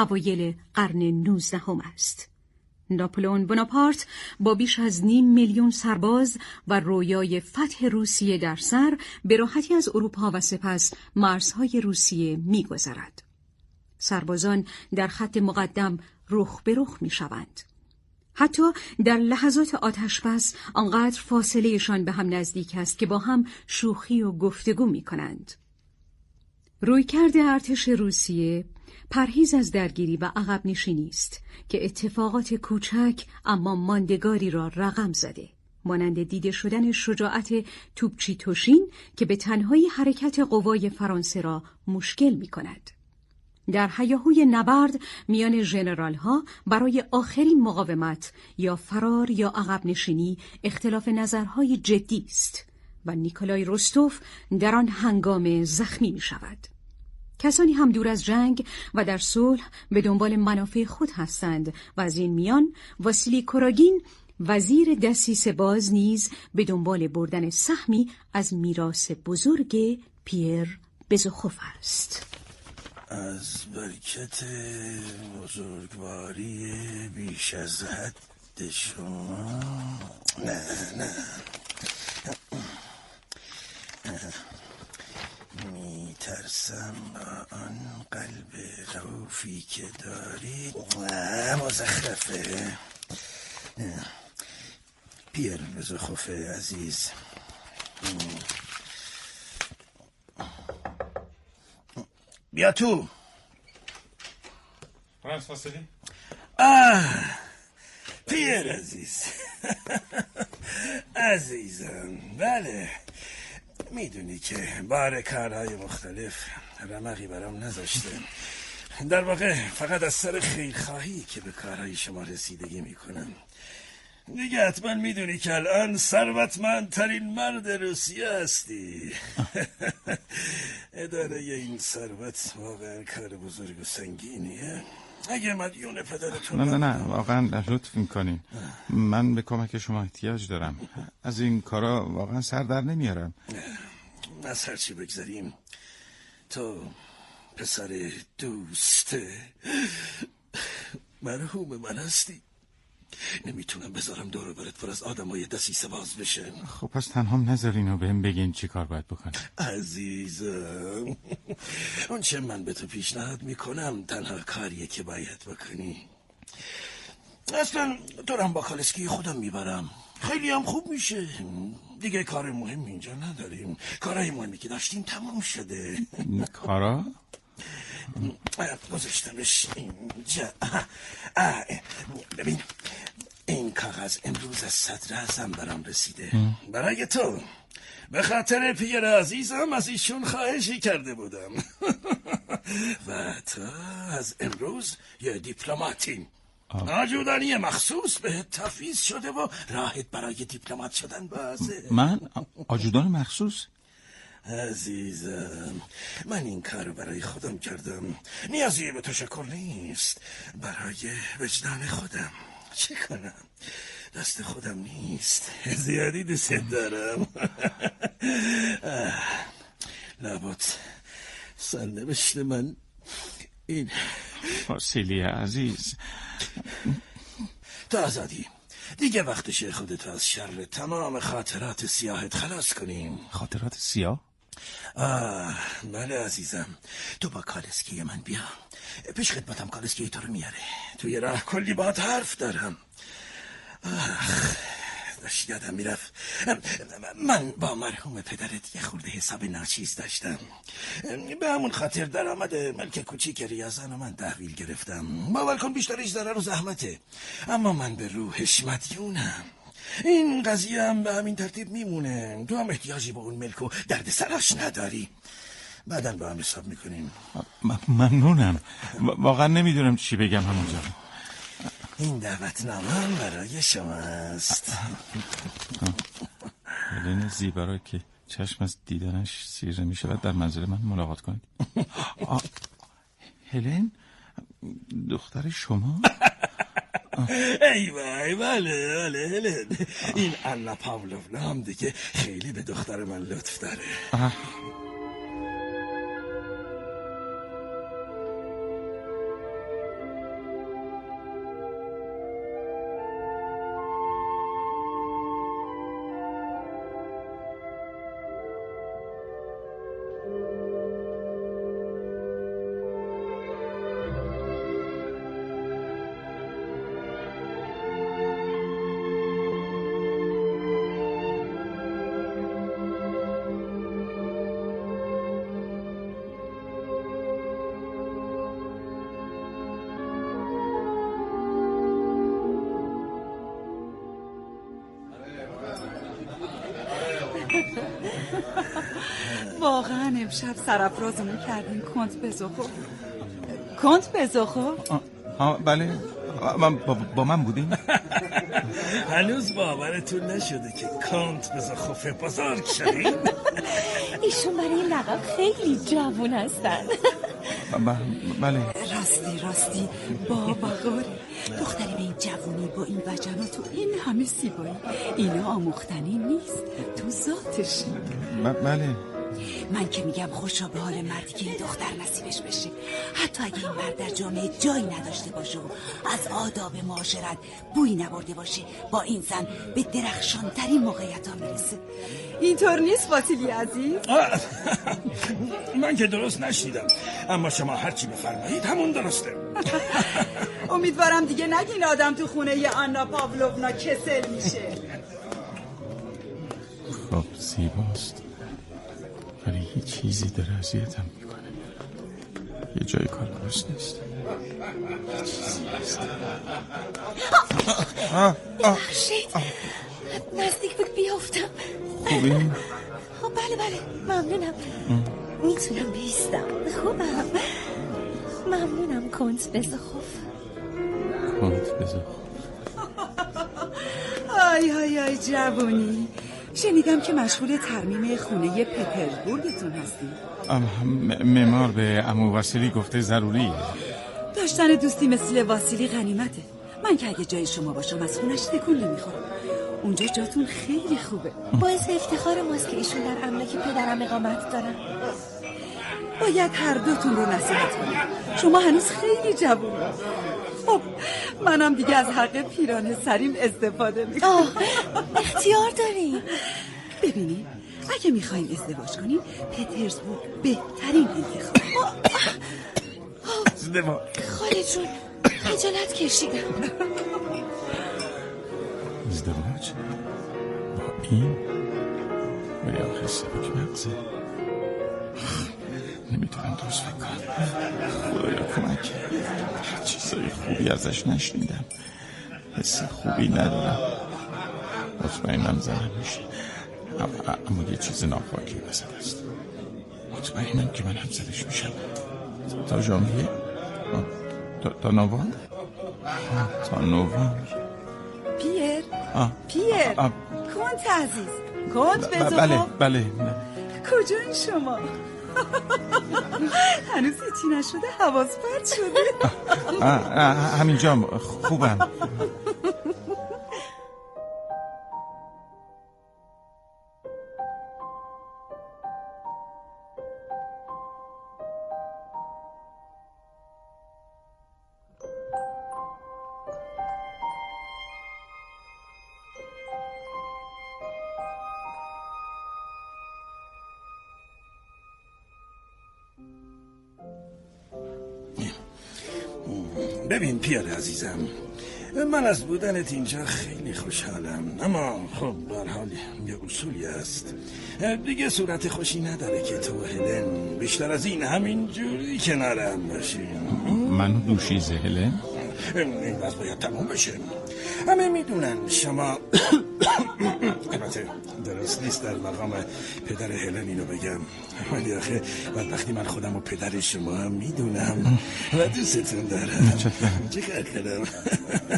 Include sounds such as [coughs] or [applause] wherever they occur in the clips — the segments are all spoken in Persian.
اوایل قرن نوزدهم است. ناپلئون بناپارت با بیش از نیم میلیون سرباز و رویای فتح روسیه در سر به راحتی از اروپا و سپس مرزهای روسیه میگذرد. سربازان در خط مقدم رخ به رخ می شوند. حتی در لحظات آتشبس آنقدر فاصلهشان به هم نزدیک است که با هم شوخی و گفتگو می کنند. رویکرد ارتش روسیه پرهیز از درگیری و عقب نشینی است که اتفاقات کوچک اما ماندگاری را رقم زده مانند دیده شدن شجاعت توپچی توشین که به تنهایی حرکت قوای فرانسه را مشکل می کند. در حیاهوی نبرد میان ژنرال ها برای آخرین مقاومت یا فرار یا عقب نشینی اختلاف نظرهای جدی است و نیکولای روستوف در آن هنگام زخمی می شود. کسانی هم دور از جنگ و در صلح به دنبال منافع خود هستند و از این میان واسیلی کوراگین وزیر دسیس باز نیز به دنبال بردن سهمی از میراث بزرگ پیر بزخوف است. از برکت بزرگواری بیش از حد شما. نه نه. می ترسم با آن قلب روفی که دارید مزخرفه. پیر بزخوفه عزیز. بیا تو. آه پیر عزیز. [laughs] عزیزم بله. می‌دونی که بار کارهای مختلف رمقی برام نذاشته. در واقع فقط از سر خیرخواهی که به کارهای شما رسیدگی می‌کنم. دیگه حتما می‌دونی که الان ثروتمندترین مرد روسیه هستی. [laughs] اداره این ثروت واقعا کار بزرگ و سنگینیه. اگه مدیون پدرتون نه نه نه واقعا لطف می‌کنین من به کمک شما احتیاج دارم. از این کارا واقعا سر در نمیارم. از هرچی بگذاریم تو پسر دوست. مرحوم من هستی. نمی‌تونم بذارم دور برت پر از آدمای دسیسه باز بشه. خب پس تنها نذارین و بهم بگین چی کار باید بکنم. عزیزم. اون چه من به تو پیشنهاد می‌کنم تنها کاریه که باید بکنی. اصلا دارم با کالسکی خودم می‌برم. خیلی هم خوب میشه. دیگه کار مهم اینجا نداریم. کارهای مهمی که داشتیم تمام شده. کارا؟ گذاشتمش اینجا. ببین این کاغذ امروز از صدر ازم برام رسیده. برای تو. به خاطر پیر عزیزم از ایشون خواهشی کرده بودم. [laughs] و تو از امروز یه دیپلماتیم آجودانی مخصوص به تفیز شده و راهت برای دیپلمات شدن بازه. من آجودان مخصوص؟ عزیزم من این کار برای خودم کردم. نیازی به تشکر نیست. برای وجدان خودم. چه کنم؟ دست خودم نیست. زیادی دوست دارم. [laughs] لابد سرنوشت من. این. فاسیلی عزیز. تا آزادی. دیگه وقتشه خودت از شر تمام خاطرات سیاهت خلاص کنیم. خاطرات سیاه؟ آه بله عزیزم. تو با کالسکی من بیا. پیش خدمتم کالسکی تو رو میاره. توی راه کلی با حرف دارم. آخ داشت یادم می‌رفت. من با مرحوم پدرت یه خورده حساب ناچیز داشتم. به همون خاطر درآمد ملک کوچیک ریاضان من تحویل گرفتم. باور کن بیشترش ضرر و زحمته. اما من به روحش مدیونم. این قضیه هم به همین ترتیب میمونه. تو هم احتیاجی به اون ملک و درد سراش نداری. بعدا با هم حساب می‌کنیم. ممنونم. واقعا نمی‌دونم چی بگم همونجا. این دعوت نامه برای شماست. هلن زیبا که چشم از دیدنش سیره می شود در منزل من ملاقات کنید. هلن؟ دختر شما؟ ای وای بله بله هلن این انا پاولونا هم دیگه خیلی به دختر من لطف داره. امشب سرفرازمون کردیم کنت بزخو کنت بزخو ها بله. با, با, من بودیم [laughs] هنوز باورتون نشده که کانت بزخوف بزرگ شدیم [laughs] ایشون برای این لقب خیلی جوون هستن. بله. راستی راستی. بابا گوری دختری به این جوونی با این وجنات و این همه سیبایی. اینا آموختنی نیست. تو ذاتشی. بله. من که میگم خوشا به حال مردی که این دختر نصیبش بشه. حتی اگه این مرد در جامعه جایی نداشته باشه و از آداب معاشرت بوی نبرده باشه با این زن به درخشانترین موقعیت ها می‌رسه. اینطور نیست فاطیلی عزیز؟ [laughs] من که درست نشنیدم. اما شما هرچی بفرمایید همون درسته. [laughs] امیدوارم دیگه نگین آدم تو خونه ی آنا پاولونا کسل میشه. خب زیباست. ولی هیچ چیزی داره اذیتم می‌کنه. یه جای کار درست نیست. نزدیک بود بیافتم. خوبی؟ بله بله. ممنونم. می‌تونم بیستم. خوبم. ممنونم. کنت بزخوف کنت بزخوف آی آی آی جوونی. شنیدم که مشغول ترمیم خونه پترزبورگتون هستی معمار به امو واسیلی گفته ضروریه. داشتن دوستی مثل واسیلی غنیمته. من که اگه جای شما باشم از خونش تکون نمی‌خورم. اونجا جاتون خیلی خوبه. باعث افتخار ماست که ایشون در املاک پدرم اقامت دارن. باید هر دوتون رو نصیحت کنم شما هنوز خیلی جوون خب منم دیگه از حق پیران سریم استفاده می‌کنم. اختیار داریم ببینید اگه می‌خوایم ازدواج کنیم پترزبورگ بهترین انتخاب. خاله جون خجالت کشیدم. ازدواج؟ با این؟ ولی آخه سبک مغزه. نمی‌تونم درست فکر کنم خدایا کمک. چیزای خوبی ازش نشنیدم. حس خوبی ندارم. مطمئنم زنم میشه. اما یه چیز ناخواکی وسط است مطمئنم که من همزدش میشم. تا ژانویه؟ تا, تا نوامبر؟ تا نوامبر. پیر؟ پیر. کنت عزیز. کنت بزو بله بله. کجا این شما؟ [laughs] هنوز هیچی نشده حواظ پرد شده. همینجا خوبم. [laughs] عزیزم من از بودنت اینجا خیلی خوشحالم اما خب حال یه اصولی است. دیگه صورت خوشی نداره که تو هلن بیشتر از این همین جوری کنارم باشی. من دوشیزه هلن؟ این باید تمام بشه. همه می‌دونن شما [coughs] البته درست نیست در مقام پدر هلن اینو بگم. ولی آخه وقتی من خودم و پدر شما هم می‌دونم و دوستتون دارم. چه کردم؟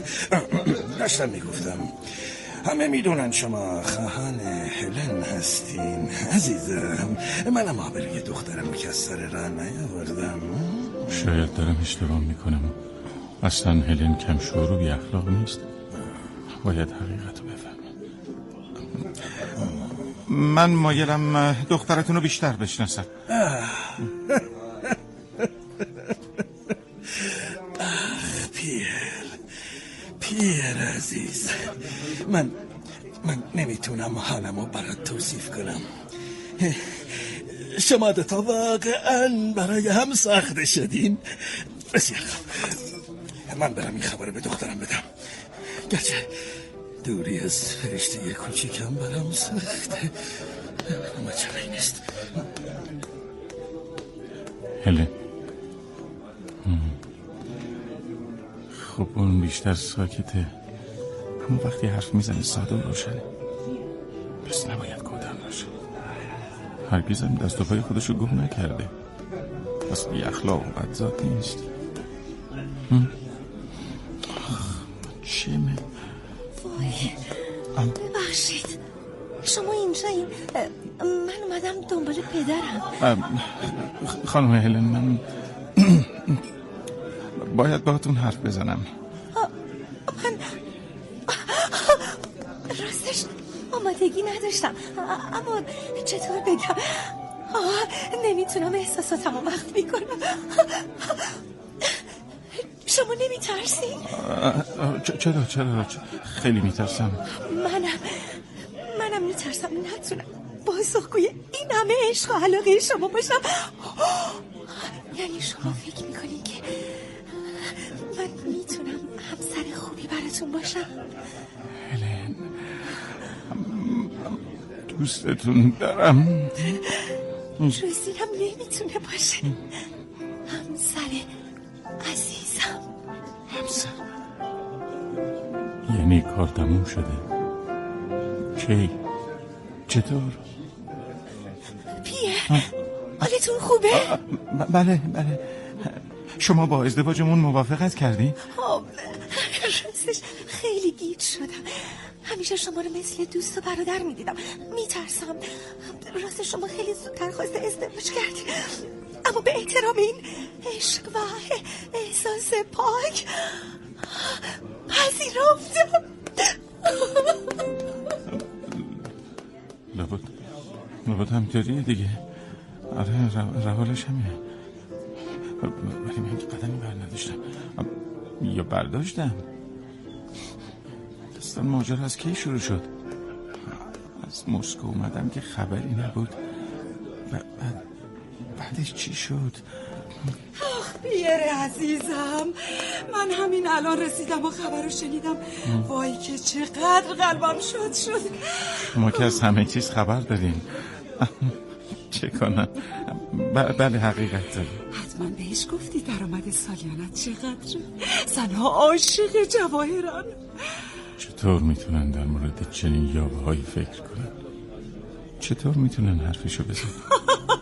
[coughs] داشتم می‌گفتم همه می‌دونن شما خواهان هلن هستین عزیزم. منم آبروی دخترم که از سر راه نیاوردم. شاید دارم اشتباه می‌کنم. اصلا هلن کم شعور و بی اخلاق نیست. باید حقیقت رو بفهم من مایلم دخترتون رو بیشتر بشناسم. پیر پیر عزیز. من من نمی‌تونم حالم رو برات توصیف کنم. شما دوتا واقعا برای هم ساخته شدین. بسیار خوب. من برم این خبر به دخترم بدم. گرچه دوری از فرشته کوچیکم برام سخته. اما چرا نیست. هله. خب اون بیشتر ساکته. اما وقتی حرف می‌زنه ساده و روشنه. پس نباید کودم باشه. هرگزم دست و پای خودشو گم نکرده. پس بی اخلاق و بدزاد نیست. چمه وای ببخشید شما اینجا این من اومدم دنبال پدرم خانم هلن من باید باهاتون حرف بزنم من راستش آمادگی نداشتم اما چطور بگم نمی‌تونم احساساتم وقت می‌کنم شما نمی ترسید؟ چرا چرا؟ خیلی میترسم. منم منم میترسم. نتونم. بازخگوی این همه عشق و علاقه شما باشم. یعنی شما فکر می‌کنین که من می‌تونم همسر خوبی براتون باشم؟ هلن دوستتون دارم. جزیرم نمی‌تونه باشه. همسر یعنی کار تموم شده. کی چطور؟ پیر حالتون خوبه؟ بله بله. شما با ازدواجمون موافقت کردی؟ خب راستش خیلی گیج شدم. همیشه شما رو مثل دوست و برادر می‌دیدم. میترسم. راست شما خیلی زودتر خواست ازدواج کردی. اما به احترام این عشق و احساس پاک پذیرفتم لابد لابد همطوریه دیگه. آره روالش همینه. ولی من که قدمی بر نداشتم. یا برداشتم. دستان ماجر از کی شروع شد؟ از مسکو اومدم که خبری نبود. بعد بعدش چی شد؟ آخ پیر عزیزم. من همین الان رسیدم و خبر رو شنیدم. وای که چقدر قلبم شد شد. ما که از همه چیز خبر داریم. چه کنم؟ بله حقیقت داریم. حتما بهش گفتی درآمد سالیانت چقدر. زنها عاشق جواهران. چطور می‌تونن در مورد چنین یابه فکر کنن؟ چطور می‌تونن حرفشو بزن [laughs]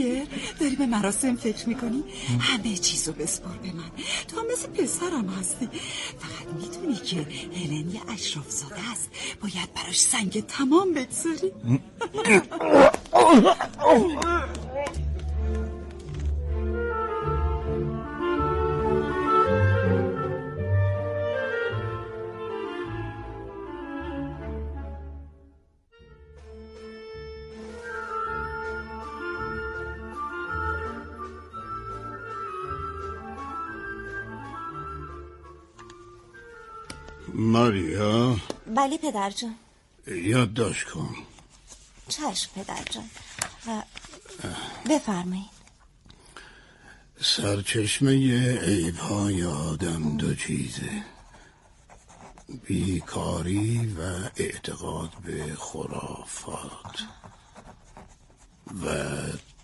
پیر داری به مراسم فکر می‌کنی؟ همه چیزو بسپار به من. تو مثل پسرم هستی. فقط می‌دونی که هلن یه اشراف زاده است. باید براش سنگ تمام بگذاری. ماریا؟ بله پدر جان یادداشت کن. چشم پدر جان بفرمایید. سرچشمه عیبهای آدم دو چیزه. بیکاری و اعتقاد به خرافات. و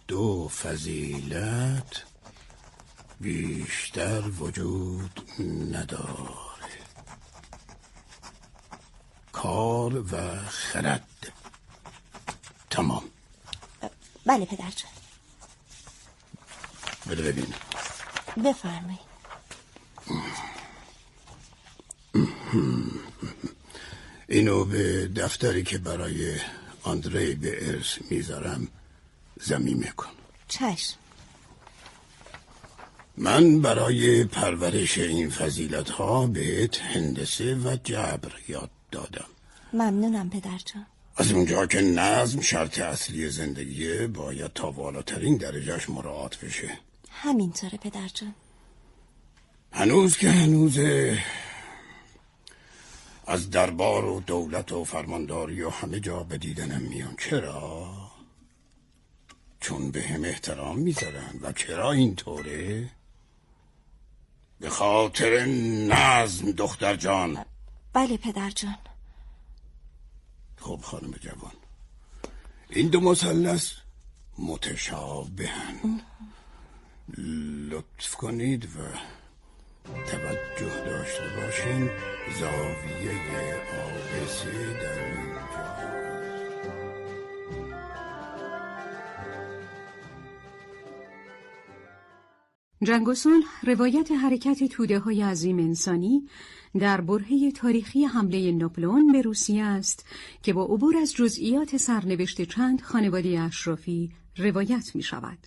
دو فضیلت بیشتر وجود نداره کار و خرد. تمام. بله پدر جان بده ببین. بفرمایید. اینو به دفتری که برای آندری به ارث می‌ذارم زمین کن چشم. من برای پرورش این فضیلت ها بهت هندسه و جبر یاد دادم. ممنونم پدر جان. از اونجا که نظم شرط اصلی زندگیه باید تا بالاترین درجهش مراعات بشه. همینطوره پدر جان. هنوز که هنوزه از دربار و دولت و فرمانداری و همه جا به دیدنم میان. چرا؟ چون به هم احترام می‌ذارن. و چرا اینطوره؟ به خاطر نظم دختر جان. بله پدر جان. خب خانم جوان. این دو مثلث متشابهن. لطف کنید و توجه داشته باشین. زاویه آبسه در اینجا. جنگسون روایت حرکت توده های عظیم انسانی در برهه تاریخی حمله ناپلئون به روسیه است که با عبور از جزئیات سرنوشت چند خانواده اشرافی روایت می شود.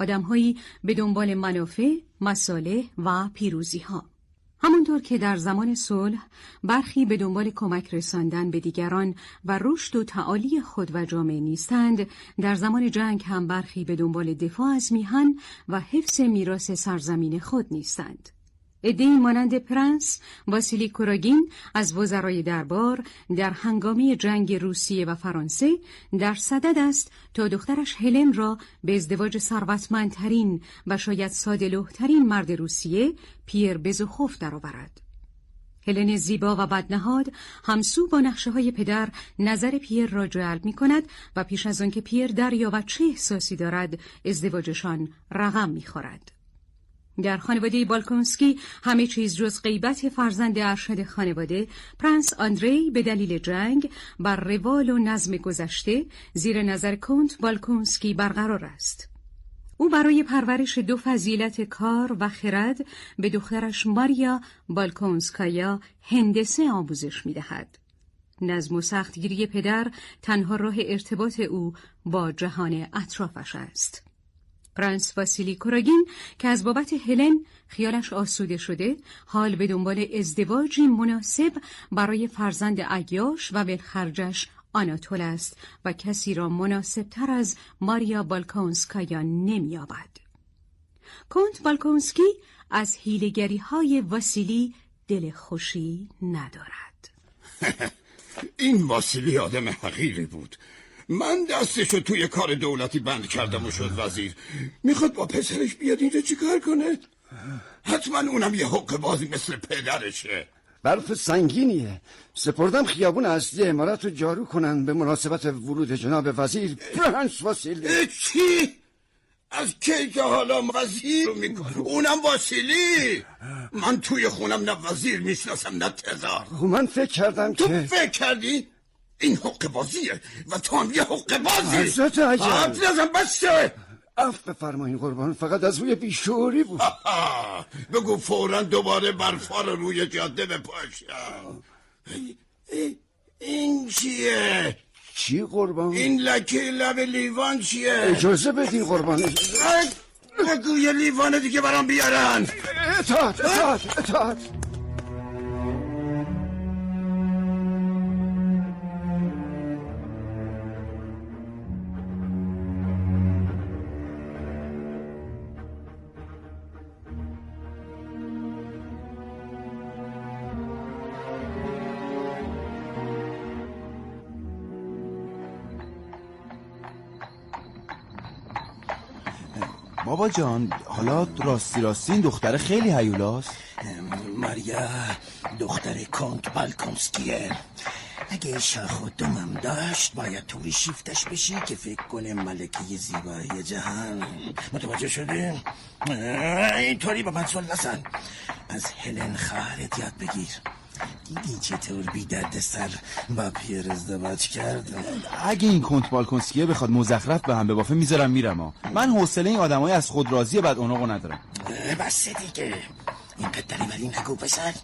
آدمهایی به دنبال منافع، مساله و پیروزی ها. همانطور که در زمان صلح برخی به دنبال کمک رساندن به دیگران و رشد و تعالی خود و جامعه نیستند در زمان جنگ هم برخی به دنبال دفاع از میهن و حفظ میراث سرزمین خود نیستند ادهی مانند پرنس واسیلی کوراگین از وزرای دربار در هنگامی جنگ روسیه و فرانسه در صدد است تا دخترش هلن را به ازدواج ثروتمندترین و شاید سادلوهترین مرد روسیه پیر بزوخوف درآورد. هلن زیبا و بدنهاد همسو با نقشه های پدر نظر پی‌یر را جلب می کند و پیش از آنکه پی‌یر دریابد چه احساسی دارد ازدواجشان رقم می خورد. در خانواده بالکونسکی همه چیز جز غیبت فرزند ارشد خانواده پرنس آندری به دلیل جنگ بر روال و نظم گذشته زیر نظر کنت بالکونسکی برقرار است. او برای پرورش دو فضیلت کار و خرد به دخترش ماریا بالکونسکایا هندسه آموزش می دهد. نظم و سختگیری پدر تنها راه ارتباط او با جهان اطرافش است. پرنس واسیلی کوراگین که از بابت هلن خیالش آسوده شده حال به دنبال ازدواجی مناسب برای فرزند عیاش و ولخرجش آناتول است و کسی را مناسبتر از ماریا بالکونسکایا نمییابد. کنت بالکونسکی از هیلگری های واسیلی دل خوشی ندارد. [laughs] این واسیلی آدم حقیری بود من دستشو توی کار دولتی بند کردم و شد وزیر. می‌خواد با پسرش بیاد اینجا چیکار کنه؟ حتما اونم یه حق بازی مثل پدرشه. برف سنگینیه. سپردم خیابون اصلی امارت رو جارو کنن به مناسبت ورود جناب وزیر. پرنس واسیلی. چی؟ از کی که حالا وزیر؟ می‌کنه اونم واسیلی. من توی خونم نه وزیر می‌شناسم نه تزار. خب من فکر کردم تو که فکر کردی؟ این حق بازیه و تو هم یه حق بازی. حضرت عجل حرف نزن بسته اف بفرمایین قربان فقط از روی بیشوری بود. بگو فورا دوباره برفا رو روی جاده بپاشم. این چیه؟ چی قربان؟ این لکه لب لیوان چیه؟ اجازه بدین قربان. بگو یه لیوان دیگه برام بیارن. اطاعت اطاعت اطاعت بابا جان حالا راستی راستی این دختر خیلی هیولاست. ماریا دختر کنت بالکونسکیه اگه شاخ و دمم داشت باید توی شیفتش بشی که فکر کنه ملکه زیبایی جهان. متوجه شده؟ اینطوری با من نزن. از هلن خواهرت یاد بگیر. دیدی چطور بی درد سر با پیر ازدواج کرد اگه این کنت بالکنسکیه بخواد مزخرف به هم ببافه می‌ذارم میرم ها. من حوصله این آدمای از خود راضی بعد اوناقو ندارم. بس دیگه. این قدری ولی نگو پسر.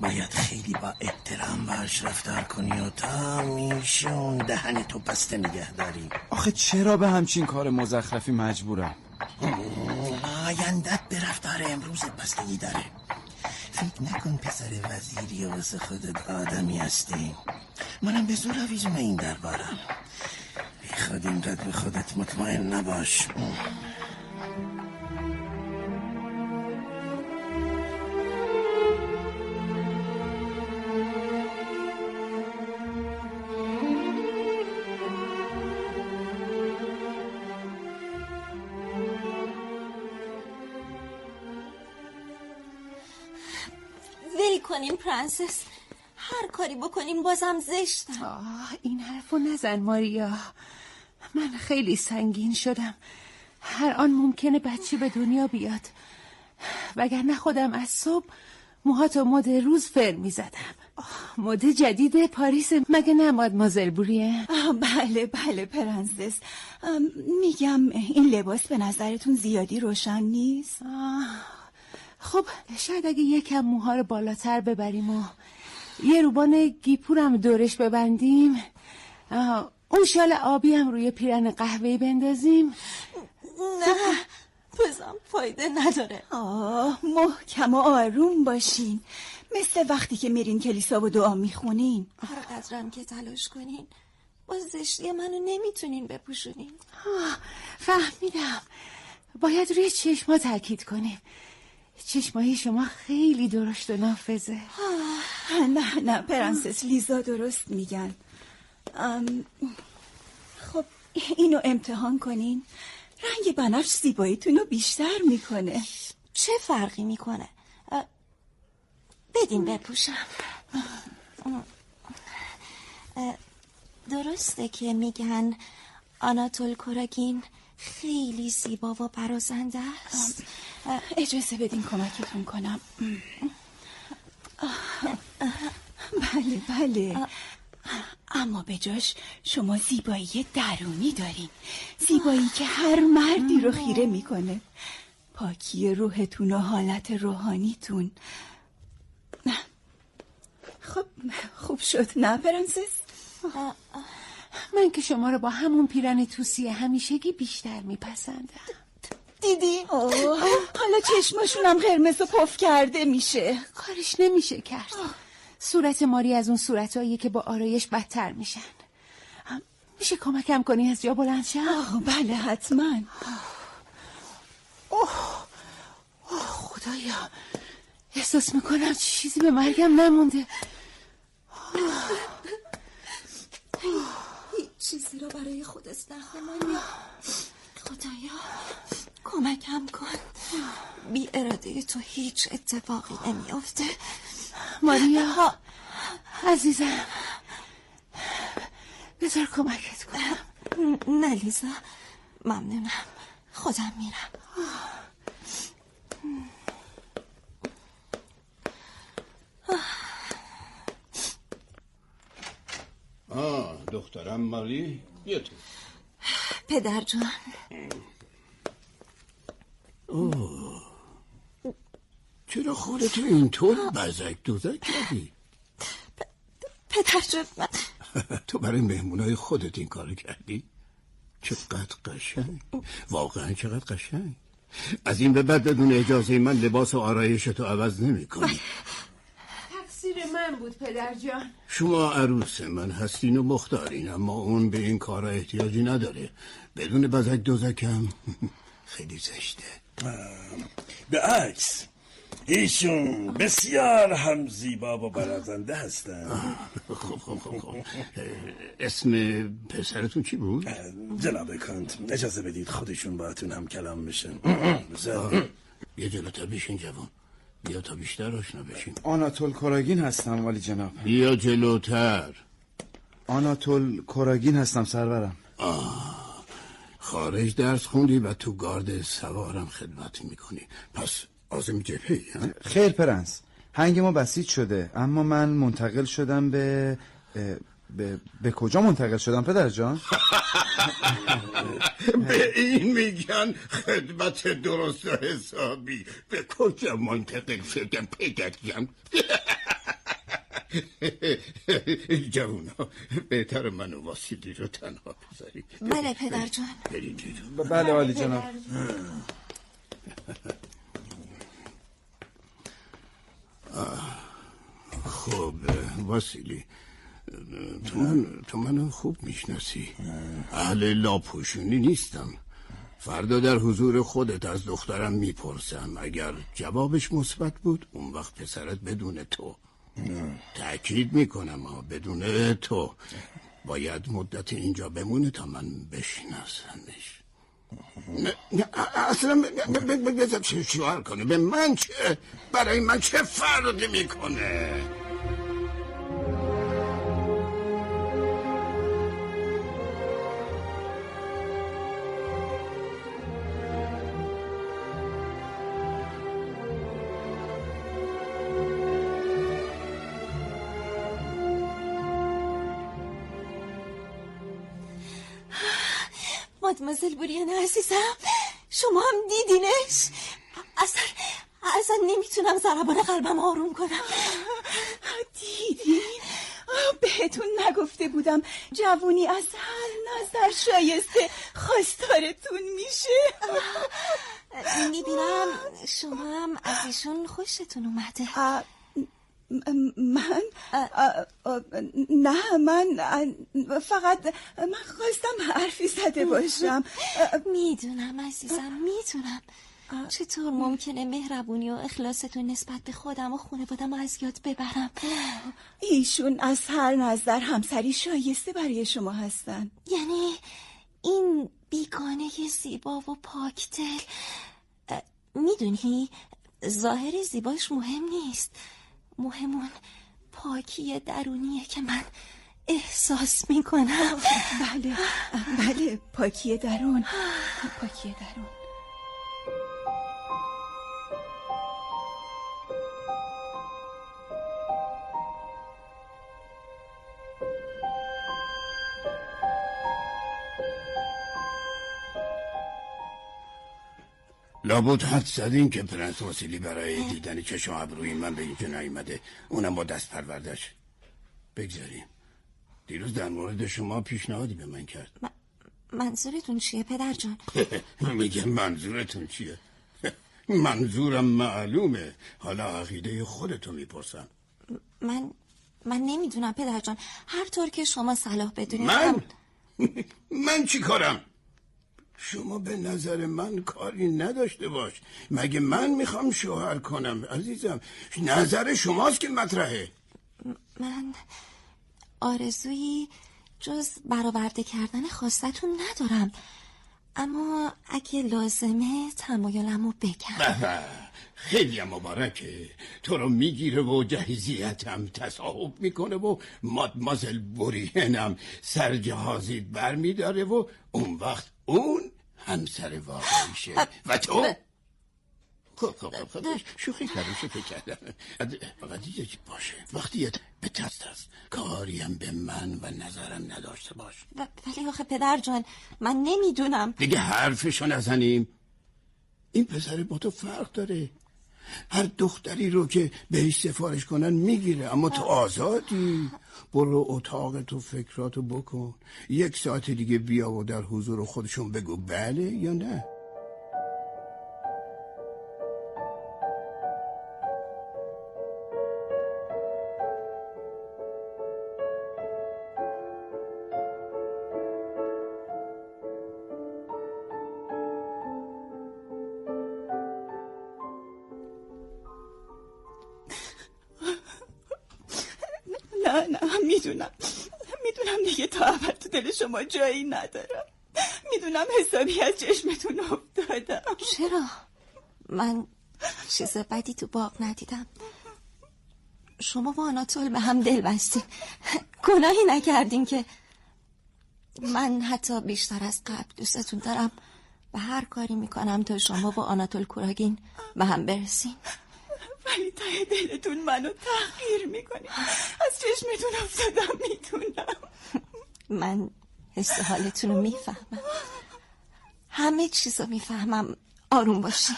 باید خیلی با احترام باش رفتار کنی و تا میشون دهن تو بسته نگه داری. آخه چرا به همچین کار مزخرفی مجبورم؟ آیندت به رفتار امروزت بستگی داره. فکر نکن پسر وزیری و واسه خودت آدمی هستی. منم به زور آویزون این دربارم. بی خود اینقدر به خودت مطمئن نباش. کنیم پرنسس. هر کاری بکنیم بازم زشت. آه این حرفو نزن ماریا. من خیلی سنگین شدم. هر آن ممکنه بچه به دنیا بیاد. وگرنه خودم از صبح موهاتو مد روز فر می زدم مد جدید پاریس مگه نه مادمازل بوریه؟ بله بله پرنسس. میگم این لباس به نظرتون زیادی روشن نیست؟ خب شاید اگه یکم موها رو بالاتر ببریم و یه روبان گیپورم دورش ببندیم. اون شال آبی هم روی پیرن قهوه‌ای بندازیم. نه بزن فایده نداره. آه محکم و آروم باشین. مثل وقتی که میرین کلیسا و دعا می‌خونین. هر قدرم که تلاش کنین. با زشتی منو نمی‌تونین بپوشونین. فهمیدم. باید روی چشما تاکید کنیم. چشمایی شما خیلی درشت و نافذه. نه نه پرنسس لیزا درست میگن. خب اینو امتحان کنین. رنگ بنفش زیباییتون رو بیشتر می‌کنه. چه فرقی می‌کنه؟ بدین بپوشم. درسته که میگن آناتول کوراگین خیلی زیبا و برازنده است. اجازه بدین کمکتون کنم. بله بله. اما به جاش شما زیبایی درونی دارین. زیبایی که هر مردی رو خیره می‌کنه. پاکی روحتون و حالت روحانیتون. خب خوب شد. نه پرنسس من که شما رو با همون پیرن توسی همیشگی بیشتر میپسندم. دیدی؟ حالا چشماشونم قرمز و پف کرده میشه. کارش نمیشه کرد. صورت ماری از اون صورتهایی که با آرایش بدتر میشن. میشه کمکم کنی از جا بلند شم؟ بله حتما. اوه. خدایا. احساس می‌کنم چیزی به مرگم نمونده. [laughs] چیزی رو برای خودت نخواهی خدایا کمکم کن. بی اراده تو هیچ اتفاقی نمیافته. ماریا عزیزم بذار کمکت کنم. نه لیزا ممنونم. خودم میرم. آه. دخترم ماری بیا تو. پدر جان. اوه. چرا خودتو اینطور بزک دوزک کردی؟ پدر جان من تو برای مهمونای خودت این کار کردی؟ چقدر قشنگ. واقعا چقدر قشنگ. از این به بعد بدون اجازه من لباس و آرایشتو عوض نمی کنی تقصیر من بود پدر جان. شما عروس من هستین و مختارین اما اون به این کارا احتیاجی نداره. بدون بزک دوزکم [laughs] خیلی زشته. به عکس. ایشون بسیار هم زیبا و برازنده هستن. خب خب خب خب. اسم پسرتون چی بود؟ جناب کنت اجازه بدید خودشون باهاتون هم کلام بشن. یه جلوتر بشین جوان. بیا تا بیشتر آشنا بشیم. آناتول کوراگین هستم ولی جناب. بیا جلوتر. آناتول کوراگین هستم سرورم. آه خارج درس خوندی و تو گارد سوارم خدمت می‌کنی. پس آزم جبهه خیر پرنس. هنگ ما بسیج شده اما من منتقل شدم به به, به کجا منتقل شدم پدر جان؟ [laughs] به این میگن خدمت درست و حسابی. به کجا منتقل شدم پدر جان؟ [laughs] جوونا بهتر من و واسیلی رو تنها بذاری بله پدر جان. بله عالی جناب. [laughs] خب واسیلی. تو, من تو منو خوب می‌شناسی. اهل لاپوشونی نیستم. فردا در حضور خودت از دخترم می‌پرسم. اگر جوابش مثبت بود اون وقت پسرت بدون تو. تأکید می‌کنم ها بدون تو. باید مدت اینجا بمونه تا من بشناسمش. نه اصلا بذار شوهر کنه به من چه برای من چه فرقی می‌کنه؟ مادمازل بوریان عزیزم شما هم دیدینش اصلا اصلا نمی‌تونم ضربان قلبم آروم کنم دیدین بهتون نگفته بودم جوونی از هر نظر شایسته خواستارتون میشه می‌بینم شما هم از ایشون خوشتون اومده من نه من فقط من خواستم حرفی زده باشم. می‌دونم عزیزم می‌دونم. چطور ممکنه مهربونی و اخلاصتون نسبت به خودم و خانوادم از یاد ببرم؟ ایشون از هر نظر همسری شایسته برای شما هستن. یعنی این بیگانه زیبا و پاکدل می‌دونی؟ ظاهر زیباش مهم نیست. مهمون پاکی درونیه که من احساس می‌کنم. بله بله پاکی درون پاکی درون. لابد حد زدین که پرنس واسیلی برای دیدن چشم ابروی من به اینجا نیومده اونم با دست پروردش بگذاریم دیروز در مورد شما پیشنهادی به من کرد منظورتون چیه پدر جان؟ [laughs] میگه منظورتون چیه؟ [laughs] منظورم معلومه حالا عقیده خودتو می‌پرسم من من نمی‌دونم پدر جان هر طور که شما صلاح بدونید من؟ [laughs] من چی کارم؟ شما به نظر من کاری نداشته باش. مگه من می‌خوام شوهر کنم عزیزم؟ نظر شماست که مطرحه. من آرزویی جز برآورده کردن خواستتون ندارم. اما اگه لازمه تمایلمو بگم [laughs] خیلی مبارکه. تو رو می‌گیره و جهیزیتم تصاحب می‌کنه و مادمازل بورینم سرجهازید بر میداره و اون وقت اون همسر واقعیشه [laughs] و تو؟ خب خب خب شوخی کردم شوخی کردم. فقط باشه وقتی به تست است. کاریم به من و نظرم نداشته باش. ولی آخه پدر جان من نمی‌دونم. دیگه حرفشو نزنیم. این پسر با تو فرق داره. هر دختری رو که بهش سفارش کنن می‌گیره. اما تو آزادی. برو اتاق تو فکراتو بکن. یک ساعت دیگه بیا و در حضور خودشون بگو بله یا نه. شما جایی ندارم. می‌دونم حسابی از چشمتون افتادم. چرا؟ من چیز بدی تو باغ ندیدم. شما و آناتول به هم دل بستین. گناهی نکردین که من حتی بیشتر از قبل دوستتون دارم. و هر کاری می‌کنم تا شما و آناتول کوراگین به هم برسین. ولی تای دلتون منو تغییر می‌کنی از چشمتون افتادم می‌دونم. من حس حالتون رو می‌فهمم. همه چیز رو می‌فهمم. آروم باشی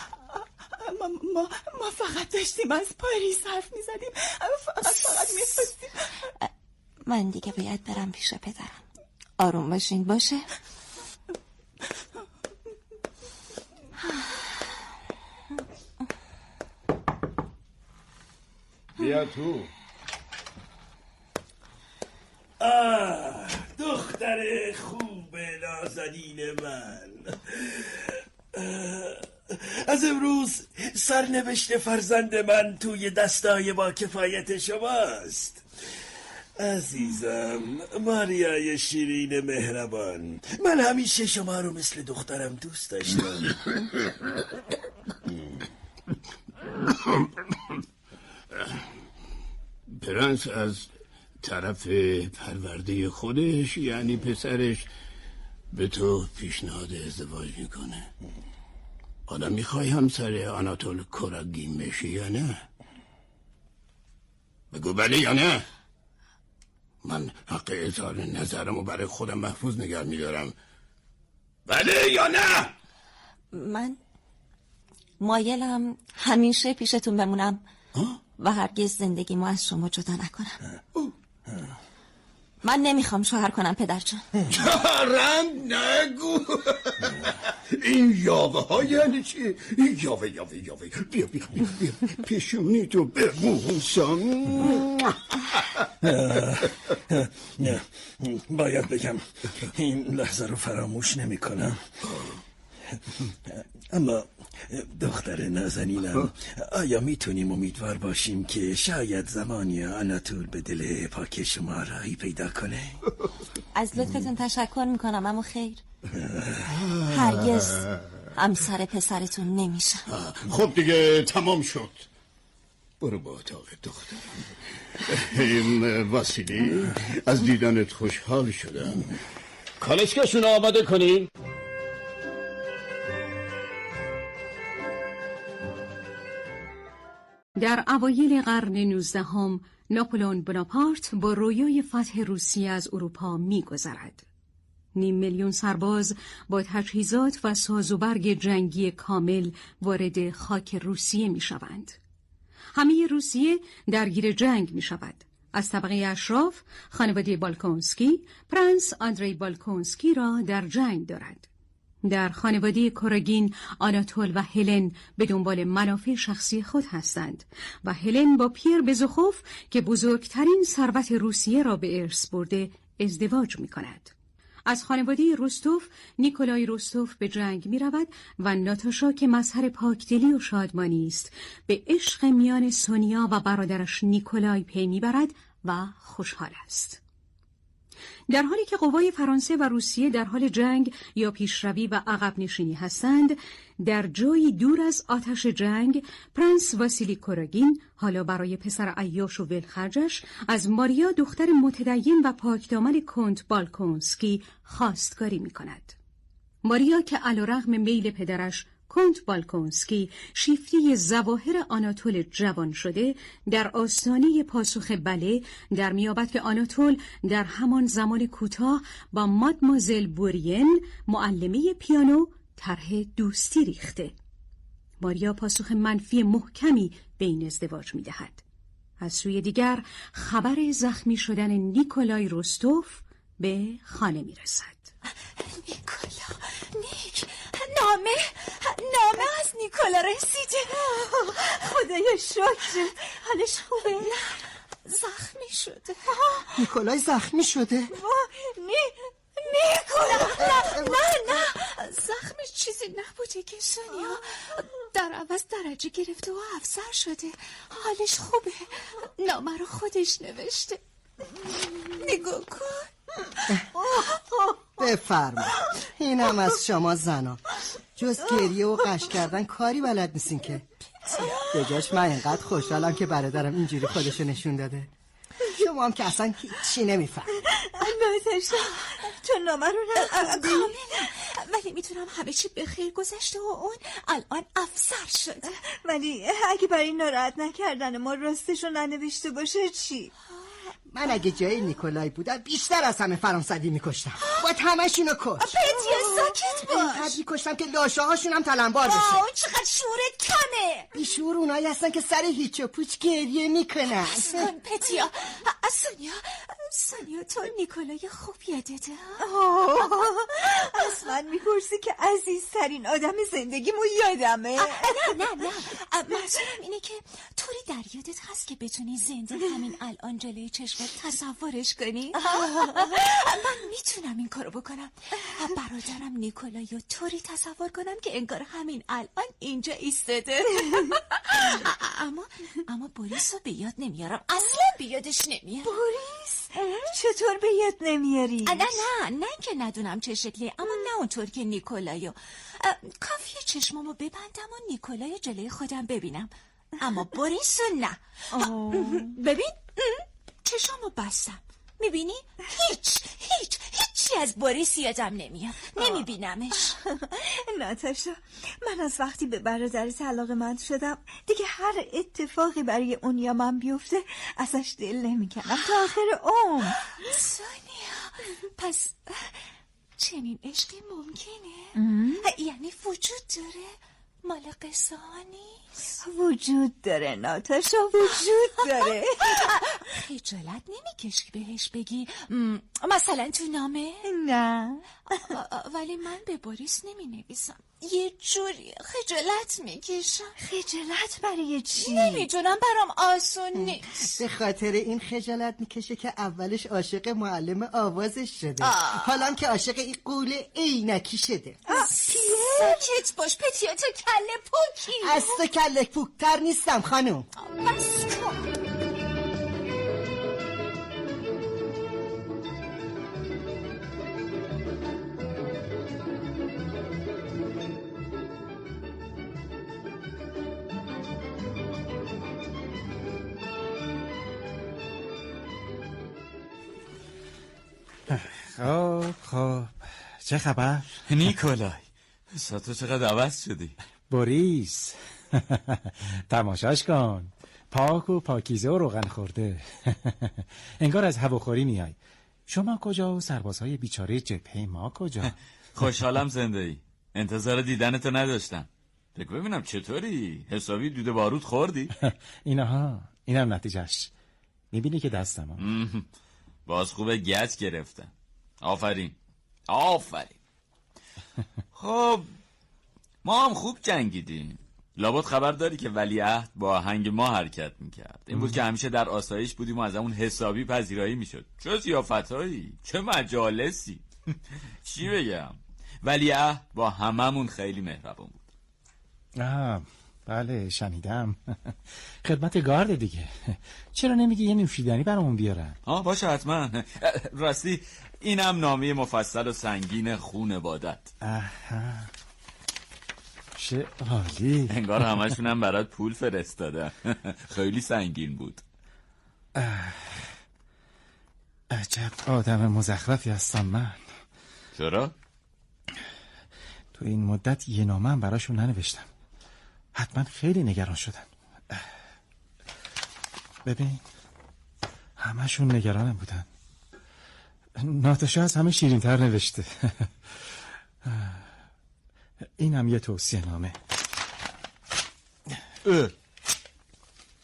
ما, ما, ما فقط داشتیم از پاریس حرف می‌زدیم. فقط فقط می‌خواستیم. من دیگه باید برم پیش پدرم. آروم باشین باشه؟ بیا تو. آه دختر خوب نازنین من. از امروز سرنوشت فرزند من توی دستای با کفایت شماست. عزیزم ماریای شیرین مهربان. من همیشه شما رو مثل دخترم دوست داشتم. پرنس از طرف پرورده خودش یعنی پسرش به تو پیشنهاد ازدواج می‌کنه. حالا می‌خوای همسر آناتول کراگین بشی یا نه؟ بگو بله یا نه. من حق اظهار نظرمو برای خودم محفوظ نگر میدارم. بله یا نه؟ من مایلم همیشه پیشتون بمونم و هرگز زندگی ما از شما جدا نکنم. من نمی‌خوام شوهر کنم پدر جان. رم نگو. این یاوه ها یعنی چی؟ این یاوه یاوه یاوه. بیا بیا بیا, بیا. پیشونی تو ببوسم باید بگم این لحظه رو فراموش نمی کنم اما دختر نازنینم آیا می‌تونیم امیدوار باشیم که شاید زمانی آناتول به دل پاک شما رایی پیدا کنه؟ از لطفتون تشکر می‌کنم اما خیر. هرگز همسر پسرتون نمیشم. خب دیگه تمام شد. برو با اتاق دخترم این وسیلی از دیدنت خوشحال شدم. کالسکشون آماده کنیم در اوایل قرن نوزدهم ناپلئون بناپارت با رویای فتح روسیه از اروپا میگذرد. نیم میلیون سرباز با تجهیزات و سازوبرگ جنگی کامل وارد خاک روسیه می شوند. همه روسیه درگیر جنگ می شود. از طبقه اشراف خانواده بالکونسکی پرنس آندری بالکونسکی را در جنگ دارد. در خانواده کوراگین آناتول و هلن به دنبال منافع شخصی خود هستند و هلن با پیر بزوخوف که بزرگترین ثروت روسیه را به ارث برده ازدواج می کند. از خانواده روستوف نیکولای روستوف به جنگ می رود و ناتاشا که مظهر پاکدلی و شادمانی است به عشق میان سونیا و برادرش نیکولای پی می‌برد و خوشحال است. در حالی که قوای فرانسه و روسیه در حال جنگ یا پیشروی و عقب نشینی هستند در جایی دور از آتش جنگ پرنس واسیلی کوراگین حالا برای پسر عیاش و ولخرجش از ماریا دختر متدین و پاکدامن کنت بالکونسکی خواستگاری می کند. ماریا که علیرغم میل پدرش کنت بالکونسکی شیفتی زواهر آناتول جوان شده در آستانه پاسخ بله در میابد که آناتول در همان زمان کوتاه با مادمازل بورین معلمه پیانو طرح دوستی ریخته. ماریا پاسخ منفی محکمی به این ازدواج می‌دهد. از سوی دیگر خبر زخمی شدن نیکولای روستوف به خانه می‌رسد. نیکولا نیک. نامه؟ نامه از نیکولا رسیده. خدای شکر. حالش خوبه؟ نه زخمی شده. نیکولای زخمی شده؟ نی نیکولا. نه نه نه. زخمش چیزی نبوده که سونیا در عوض درجه گرفته و افسر شده. حالش خوبه. نامه رو خودش نوشته. نگاه کن. بفرما. اینم از شما زنا جز گریه و قش کردن کاری بلد نیستین که. بجاش من اینقدر خوشحالم که برادرم اینجوری خودشو نشون داده. شما هم که اصلا هیچی نمیفهم ناتاشا تو نامه رو کاملا ولی می‌تونم همه چی به خیر گذشته و اون الان افسر شده. ولی اگه برای ناراحت نکردن ما راستش رو ننوشته باشه چی؟ من اگه جای نیکولای بودم بیشتر از همه فرانسوی میکشتم. با همشونو کش. پتیا ساکت باش. اینقدر میکشتم که لاشه هاشون هم تلمبار بشه. اون چقدر شورت کمه بیشور اونایی هستن که سر هیچ و پوچ گریه می‌کنن. کن پتیا سونیا. سونیا تو نیکولای خوب یادته از من می‌پرسی که عزیزترین آدم زندگیمو یادمه. نه نه نه. منظورم اینه که طوری در یادت هست که بتونی زنده همین الان جلوی چشمت تصورش کنی؟ من می‌تونم این کارو بکنم. برادرم نیکولای رو طوری تصور کنم که انگار همین الان اینجا ایستاده. اما اما بوریس رو به یاد نمیارم. اصلا به یادش نمیارم بوریس؟ چطور به یاد نمیاری؟ نه نه نه که ندونم چه شکلی اما نه اونطور که نیکولای رو کافیه چشمامو ببندم و نیکولای رو جلوی خودم ببینم. اما بوریس نه. ببین. چشامو بستم می‌بینی؟ هیچ هیچ هیچی از بوریس یادم نمیاد نمیبینمش [laughs] ناتاشا من از وقتی به برادرت علاقمند شدم دیگه هر اتفاقی برای اون یا من بیفته ازش دل نمی‌کنم تا آخر عمر [gasps] سونیا پس چنین عشقی ممکنه؟ یعنی وجود داره؟ مال قصه ها نیست وجود داره ناتاشا وجود داره. [laughs] خجالت نمی‌کشی بهش بگی. مثلا تو نامه؟ نه. ولی من به بوریس نمی نویسم یه جوری خجالت می‌کشم. خجالت برای چی؟ نمی‌دونم برام آسون نیست. به خاطر این خجالت می‌کشه که اولش عاشق معلم آوازش شده. حالا که عاشق این قول عینکی شده. ساکت باش پتیا تو کله پوکی. از تو کلک پوکتر نیستم خانم. بس چه خبر؟ نیکولای تو چقدر عوض شدی؟ بوریس [laughs] تماشاش کن. پاک و پاکیزه و روغن خورده. [laughs] انگار از هواخوری میای. شما کجا و سربازهای بیچاره جبهه ما کجا؟ [laughs] خوشحالم زنده ای انتظار دیدنتو نداشتم. بگو ببینم چطوری؟ حسابی دوده بارود خوردی؟ اینها. اینم نتیجهش می‌بینی که دستم. باز خوبه گچ گرفتم. آفرین. آفرین. خب ما هم خوب جنگیدیم. لابد خبر داری که ولیعهد با هنگ ما حرکت می‌کرد. این بود که همیشه در آسایش بودیم و از اون حسابی پذیرایی می‌شد. چه زیافتهایی چه مجالسی؟ چی بگم؟ ولیعهد با هممون خیلی مهربان بود. آه بله شنیدم. خدمت گارد دیگه. چرا نمیگی یه نوشیدنی برامون بیارن؟ آه باشه حتما. راستی اینم نامه مفصل و سنگین خون عبادت. آها چه عالی. انگار همشونم برات پول فرستادن خیلی سنگین بود. عجب آدم مزخرفی هستم من. چرا؟ تو این مدت یه نامه هم براشون ننوشتم. حتما خیلی نگران شدن. ببین همشون نگرانم بودن. ناتاشا از همه شیرینتر نوشته [laughs] اینم یه توصیه نامه اه.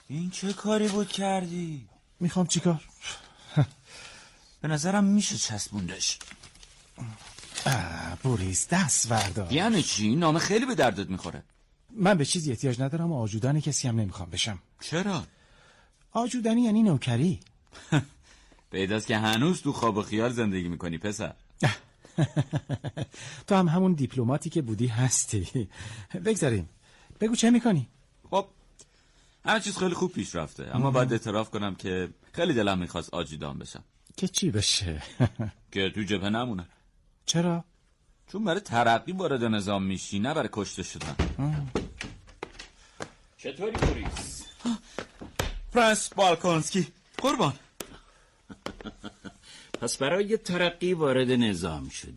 این چه کاری بود کردی؟ می‌خوام چیکار به نظرم میشه چسبوندش اه، بوریس دست وردار یعنی چی؟ این نامه خیلی به دردت می‌خوره من به چیزی احتیاج ندارم و آجودن کسی هم نمی‌خوام بشم چرا؟ آجودنی یعنی نوکری [laughs] پیداست که هنوز تو خواب و خیال زندگی می‌کنی پسر. [laughs] تو هم همون دیپلماتی که بودی هستی. بگذاریم. بگو چه می‌کنی؟ خب همه چیز خیلی خوب پیش رفته اما باید اعتراف کنم که خیلی دلم می‌خواست آجودان بشم. که چی بشه؟ [laughs] که تو جبهه نمونه. چرا؟ چون برای ترقی وارد نظام میشی نه برای کشته شدن. چطوری بوریس؟ [gasps] پرنس بالکونسکی قربان. [laughs] پس برای ترقی وارد نظام شدی.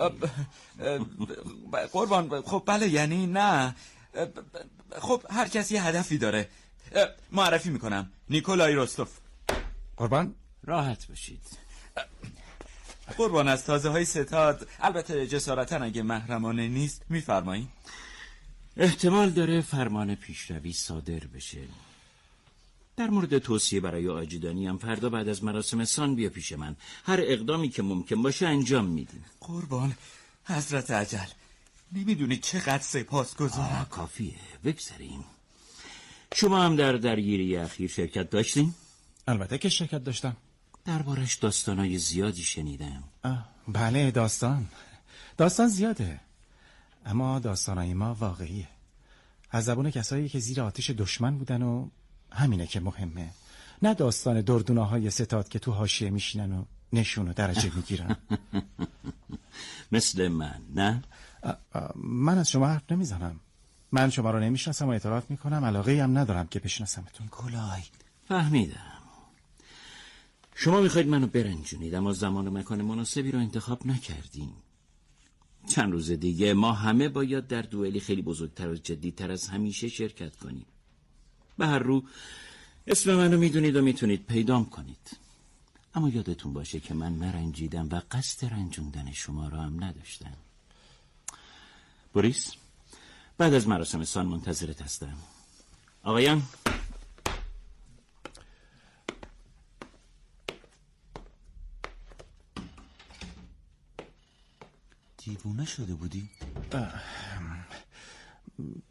قربان خب بله یعنی نه. خب هر کسی یه هدفی داره. معرفی می‌کنم. نیکولای روستوف قربان؟ راحت باشید. قربان از تازه های ستاد. البته جسارتا اگه محرمانه نیست میفرمایی؟ احتمال داره فرمان پیشروی صادر بشه. در مورد توصیه برای آجودانی هم فردا بعد از مراسم سان بیا پیش من. هر اقدامی که ممکن باشه انجام میدیم قربان حضرت عجل نمی‌دونی چقدر سپاس گذارم. کافیه. بگذاریم شما هم در درگیری اخیر شرکت داشتین؟ البته که شرکت داشتم. دربارش داستانای زیادی شنیدم. آه، بله داستان. داستان زیاده. اما داستانای ما واقعیه. از زبون کسایی که زیر آتش دشمن بودن و همینه که مهمه. نه داستان دردونه های ستاد که تو حاشیه میشینن و نشون و درجه می‌گیرن. [laughs] مثل من نه؟ من از شما حرف نمی‌زنم. من شما رو نمی‌شناسم و اعتراف می‌کنم. علاقه هم ندارم که بشناسمتون. کلای فهمیدم. شما می‌خواید منو برنجونید اما زمان و مکان مناسبی رو انتخاب نکردیم چند روز دیگه ما همه باید در دوئلی خیلی بزرگتر و جدیدتر از همیشه شرکت کنیم. به هر رو اسم منو می‌دونید و می‌تونید پیدام کنید. اما یادتون باشه که من نرنجیدم و قصد رنجوندن شما را هم نداشتم. بوریس بعد از مراسم سان منتظرت هستم. آقایان. دیوونه شده بودی؟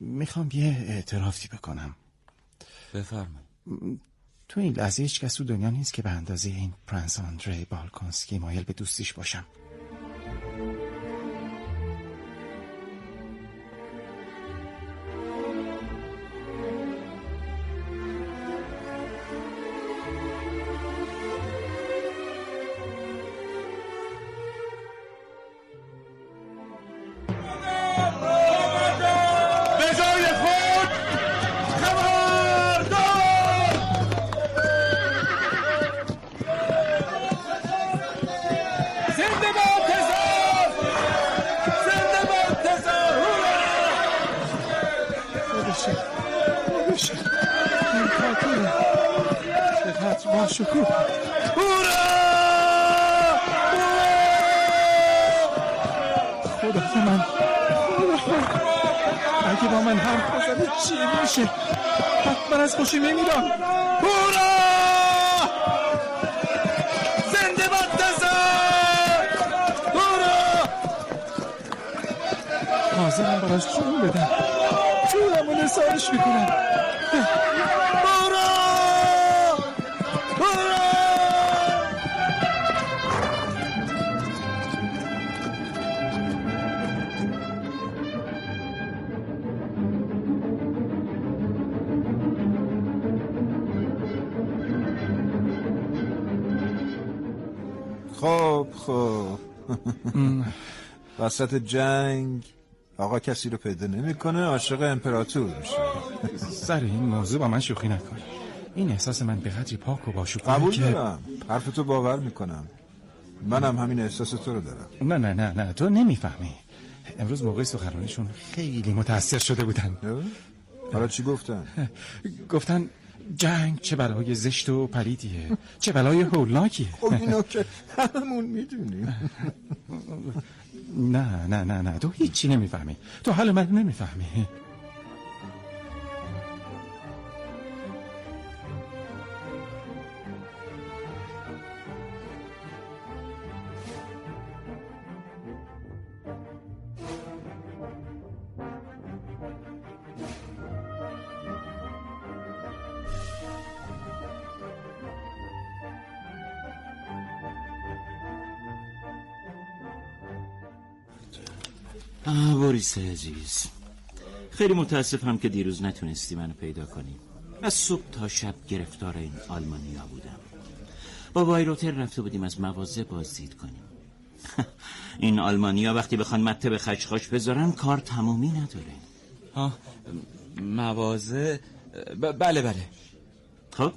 می‌خوام یه اعترافی بکنم. بفرمایید. تو این لحظه هیچ کس تو دنیا نیست که به اندازه این پرنس آندری بالکونسکی مایل به دوستیش باشم. وسط جنگ. آقا کسی رو پیدا نمی‌کنه عاشق امپراتور میشه. سر این موضوع با من شوخی نکن. این احساس من به قدری پاک و باشو قبول که... دارم. حرف تو باور می‌کنم. منم همین احساس تو رو دارم. نه نه نه نه. تو نمی‌فهمی. امروز موقع سخنرانیشون خیلی متاثر شده بودن. حالا چی گفتن؟ گفتن جنگ چه بلای زشت و پلیدیه. چه بلای هولناکیه. خب اینو که هممون می‌دونیم. [laughs] نه نه نه نه. تو هیچی نمی‌فهمی. تو حال من نمی‌فهمی. بوریس عزیز. خیلی متاسفم که دیروز نتونستی منو پیدا کنی. از صبح تا شب گرفتار این آلمانیا بودم. با وایروتر رفته بودیم از موازه بازدید کنیم. [laughs] این آلمانیا وقتی بخوان مته به خشخاش بذارن کار تمامی نداره. ها موازه بله بله. خب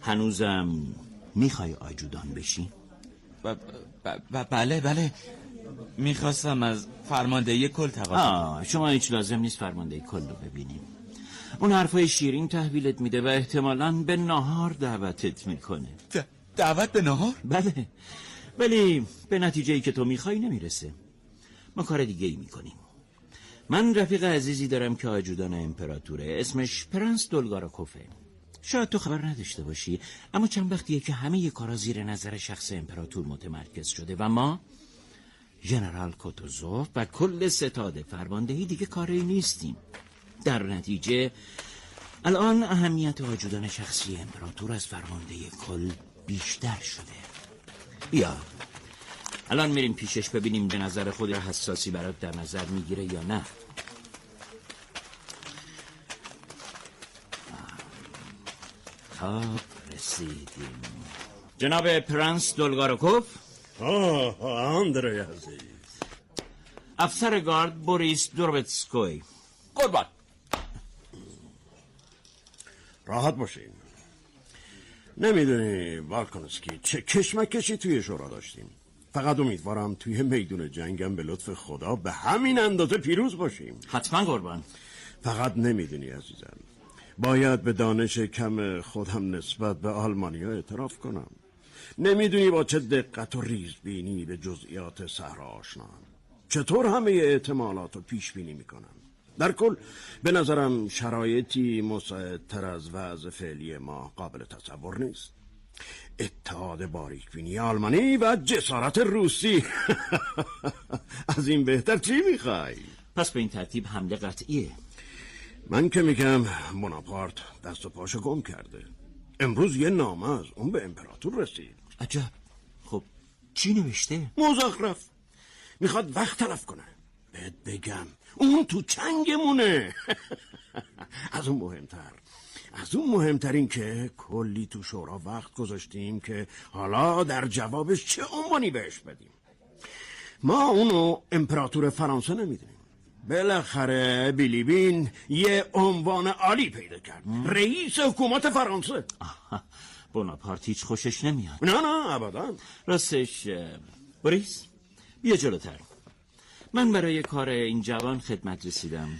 هنوزم می‌خوای آجودان بشی؟ بله بله. می‌خواستم از فرماندهی کل تقاضا شما هیچ لازم نیست فرماندهی کل رو ببینیم. اون حرفای شیرین تحویلت میده و احتمالا به نهار دعوتت می‌کنه. دعوت به نهار؟ بله. ولی به نتیجه ای که تو می‌خوای نمی‌رسه. ما کار دیگه ای می‌کنیم. من رفیق عزیزی دارم که آجودان امپراتوره. اسمش پرنس دولگاراکوفه شاید تو خبر نداشته باشی اما چند وقتیه که همه کارا زیر نظر شخص امپراتور متمرکز شده و ما ژنرال کوتوزوف و کل ستاد فرماندهی دیگه کاری نیستیم. در نتیجه الان اهمیت آجودان شخصی امپراتور از فرماندهی کل بیشتر شده. بیا الان میریم پیشش ببینیم به نظر خود حساسی برات در نظر می‌گیره یا نه. خب رسیدیم. جناب پرنس دولگاروکوف آندره عزیز. افسر گارد بوریس دروبتسکوی قربان. راحت باشین. نمی‌دونی بالکونسکی چه کشمکشی توی شورا داشتیم. فقط امیدوارم توی میدون جنگم به لطف خدا به همین اندازه پیروز باشیم. حتما قربان. فقط نمی‌دونی عزیزم. باید به دانش کم خودم نسبت به آلمانیا اعتراف کنم. نمی‌دونی با چه دقت و ریزبینی به جزئیات صحرا آشنان چطور همه احتمالات رو پیش بینی می‌کنن در کل به نظرم شرایطی مساعدتر از وضع فعلی ما قابل تصور نیست. اتحاد باریکبینی آلمانی و جسارت روسی. [laughs] از این بهتر چی می‌خوای؟ پس به این ترتیب حمله قطعیه. من که میگم بناپارت دست و پاشو گم کرده. امروز یه نامه از اون به امپراتور رسید. عجب. خب چی نوشته؟ مزخرف می‌خواد وقت تلف کنه. بهت بگم اون تو چنگمونه. [laughs] از اون مهمتر. از اون مهمتر این که کلی تو شورا وقت گذاشتیم که حالا در جوابش چه عنوانی بهش بدیم. ما اونو امپراتور فرانسه نمی‌دونیم. بالاخره بیلیبین یه عنوان عالی پیدا کرد. رئیس حکومت فرانسه. [laughs] بناپارت هیچ خوشش نمیاد. نه نه ابدا. راستش بریس بیا جلوتر. من برای کار این جوان خدمت رسیدم.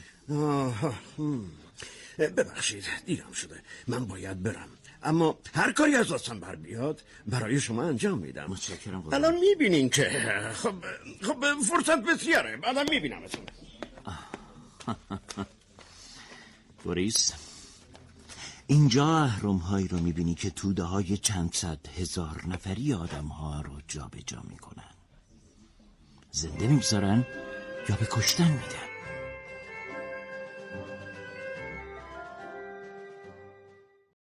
ببخشید دیرم شده. من باید برم. اما هر کاری از دستم بر بیاد برای شما انجام میدم. متشکرم الان می‌بینین که خب خب فرصت بسیاره. بعدم می‌بینم [laughs] بوریس اینجا اهرم هایی رو می‌بینی که توده های چند صد هزار نفری آدم ها رو جا به جا می‌کنن. زنده می‌گذارن یا به کشتن میدن.